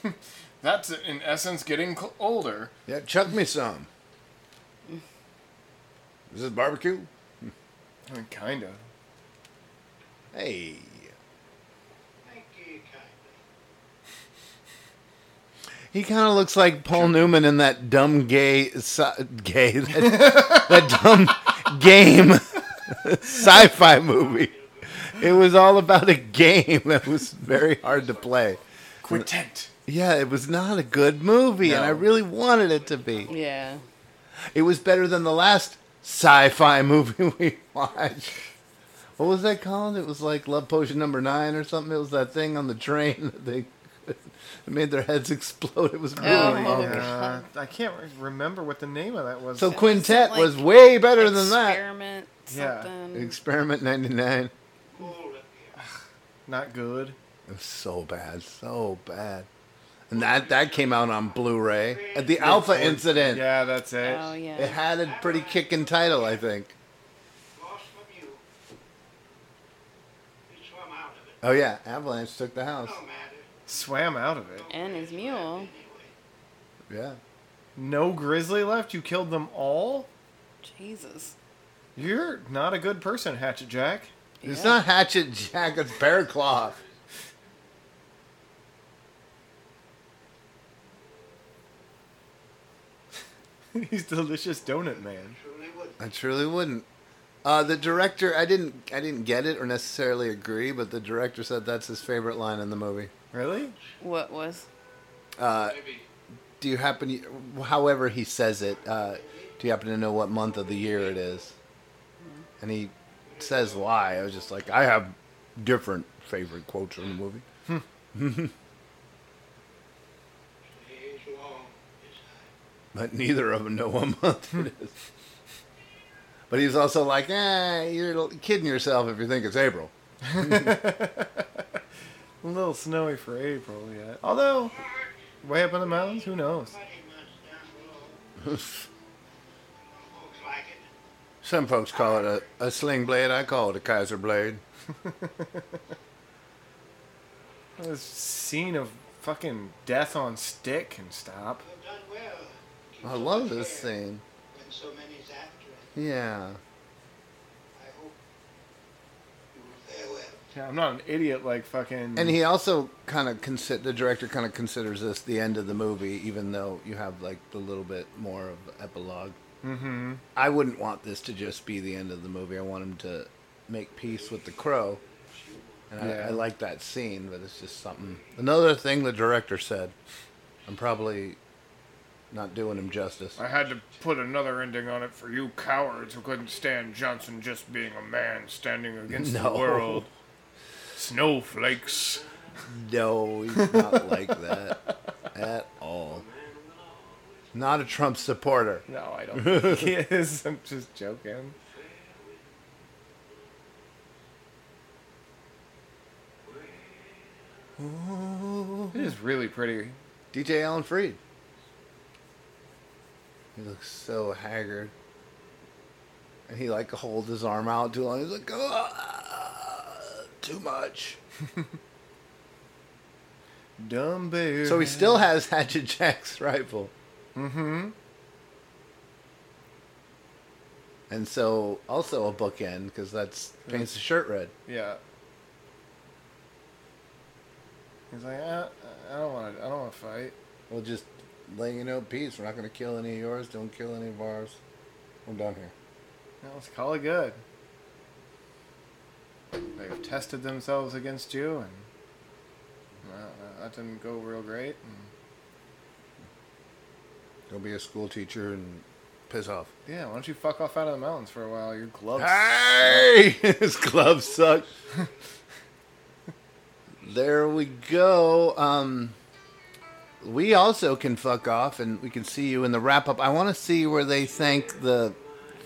[LAUGHS] that's in essence getting cl- older. Yeah, chuck me some. Is this barbecue? I mean, kind of. Hey. Thank you kindly. He kind of looks like Paul Newman in that dumb gay, sci- gay, [LAUGHS] that, that dumb game [LAUGHS] sci-fi movie. It was all about a game that was very hard to play. Quintet. Yeah, it was not a good movie, and I really wanted it to be. Yeah. It was better than the last sci-fi [LAUGHS] movie we watched. What was that called? It was like Love Potion Number Nine or something. It was that thing on the train [LAUGHS] that they [LAUGHS] made their heads explode. It was really Oh, long. Uh, I can't remember what the name of that was. So It Quintet like was way better than that. Experiment Yeah. Experiment '99. Not good. It was so bad, so bad. And that that came out on Blu-ray. At the Alpha Incident. Yeah, that's it. Oh yeah. It had a pretty kicking title, I think. Lost from you. Oh yeah, Avalanche took the house. Swam out of it. And his mule. Yeah. No grizzly left? You killed them all? Jesus. You're not a good person, Hatchet Jack. It's not Hatchet Jack, it's Bear Claw. [LAUGHS] He's delicious donut man. I truly wouldn't. Uh, the director, I didn't, I didn't get it or necessarily agree, but the director said that's his favorite line in the movie. Really? What was? Uh, do you happen, however he says it, uh, do you happen to know what month of the year it is? And he says why. I was just like, I have different favorite quotes from the movie. [LAUGHS] but neither of them know what month it is. But he's also like, eh, you're kidding yourself if you think it's April. [LAUGHS] A little snowy for April yet. Although, way up in the mountains, who knows? [LAUGHS] Some folks call it a, a sling blade. I call it a Kaiser blade. [LAUGHS] This scene of fucking death on stick can stop. I love this scene. When so many's after it, Yeah. I hope you will fare well. Yeah, I'm not an idiot like fucking. And he also kind of consider the director kind of considers this the end of the movie, even though you have like the little bit more of epilogue. Mhm. I wouldn't want this to just be the end of the movie. I want him to make peace with the crow. And I, Yeah. I like that scene, but it's just something. Another thing the director said. I'm probably not doing him justice. I had to put another ending on it for you cowards who couldn't stand Johnson just being a man standing against [LAUGHS] No. the world. Snowflakes. No, he's not [LAUGHS] like that at all. Not a Trump supporter. No, I don't [LAUGHS] think he is. I'm just joking. It is really pretty. DJ Alan Freed. He looks so haggard. And he like holds his arm out too long. He's like, "Ah, too much. [LAUGHS] Dumb bear. So he still has Hatchet Jack's rifle. Mm-hmm. And so also a bookend because that's paints the shirt red. Yeah. He's like, "Ah, I don't want to. I don't want to fight. We'll just let you know peace. We're not going to kill any of yours. Don't kill any of ours. We're done here. No, let's call it good. They've tested themselves against you, and well, that didn't go real great. And Go be a school teacher and piss off. yeah, why don't you fuck off out of the mountains for a while? Your gloves. Hey! [LAUGHS] His gloves suck. [LAUGHS] there we go. Um, we also can fuck off, and we can see you in the wrap up. I want to see where they thank the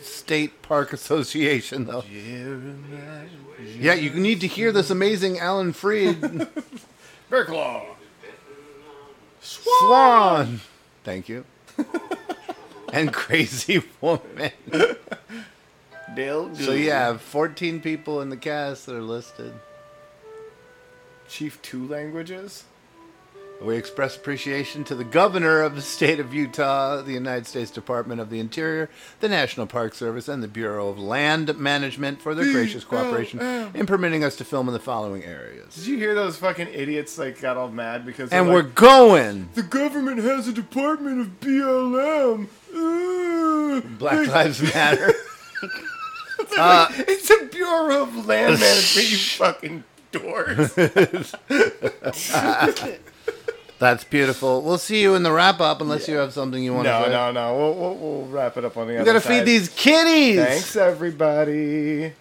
State Park [LAUGHS] Association, though. Yeah, you need to hear this amazing Alan Freed [LAUGHS] Bear Claw. Swan. Thank you. [LAUGHS] and Crazy Woman. Dale. So you have 14 people in the cast that are listed. Chief two languages. We express appreciation to the governor of the state of Utah, the United States Department of the Interior, the National Park Service, and the Bureau of Land Management for their gracious cooperation in permitting us to film in the following areas. Did you hear those fucking idiots like got all mad because And they're we're going. the government has a department of BLM. [LAUGHS] Uh, Black Lives Matter. They're like, it's a Bureau of Land Management, you [LAUGHS] fucking dorks. [LAUGHS] That's beautiful. We'll see you in the wrap up unless you have something you want to no, say. no, no. We'll, we'll, we'll wrap it up on the We other gotta feed these kitties. Thanks, everybody.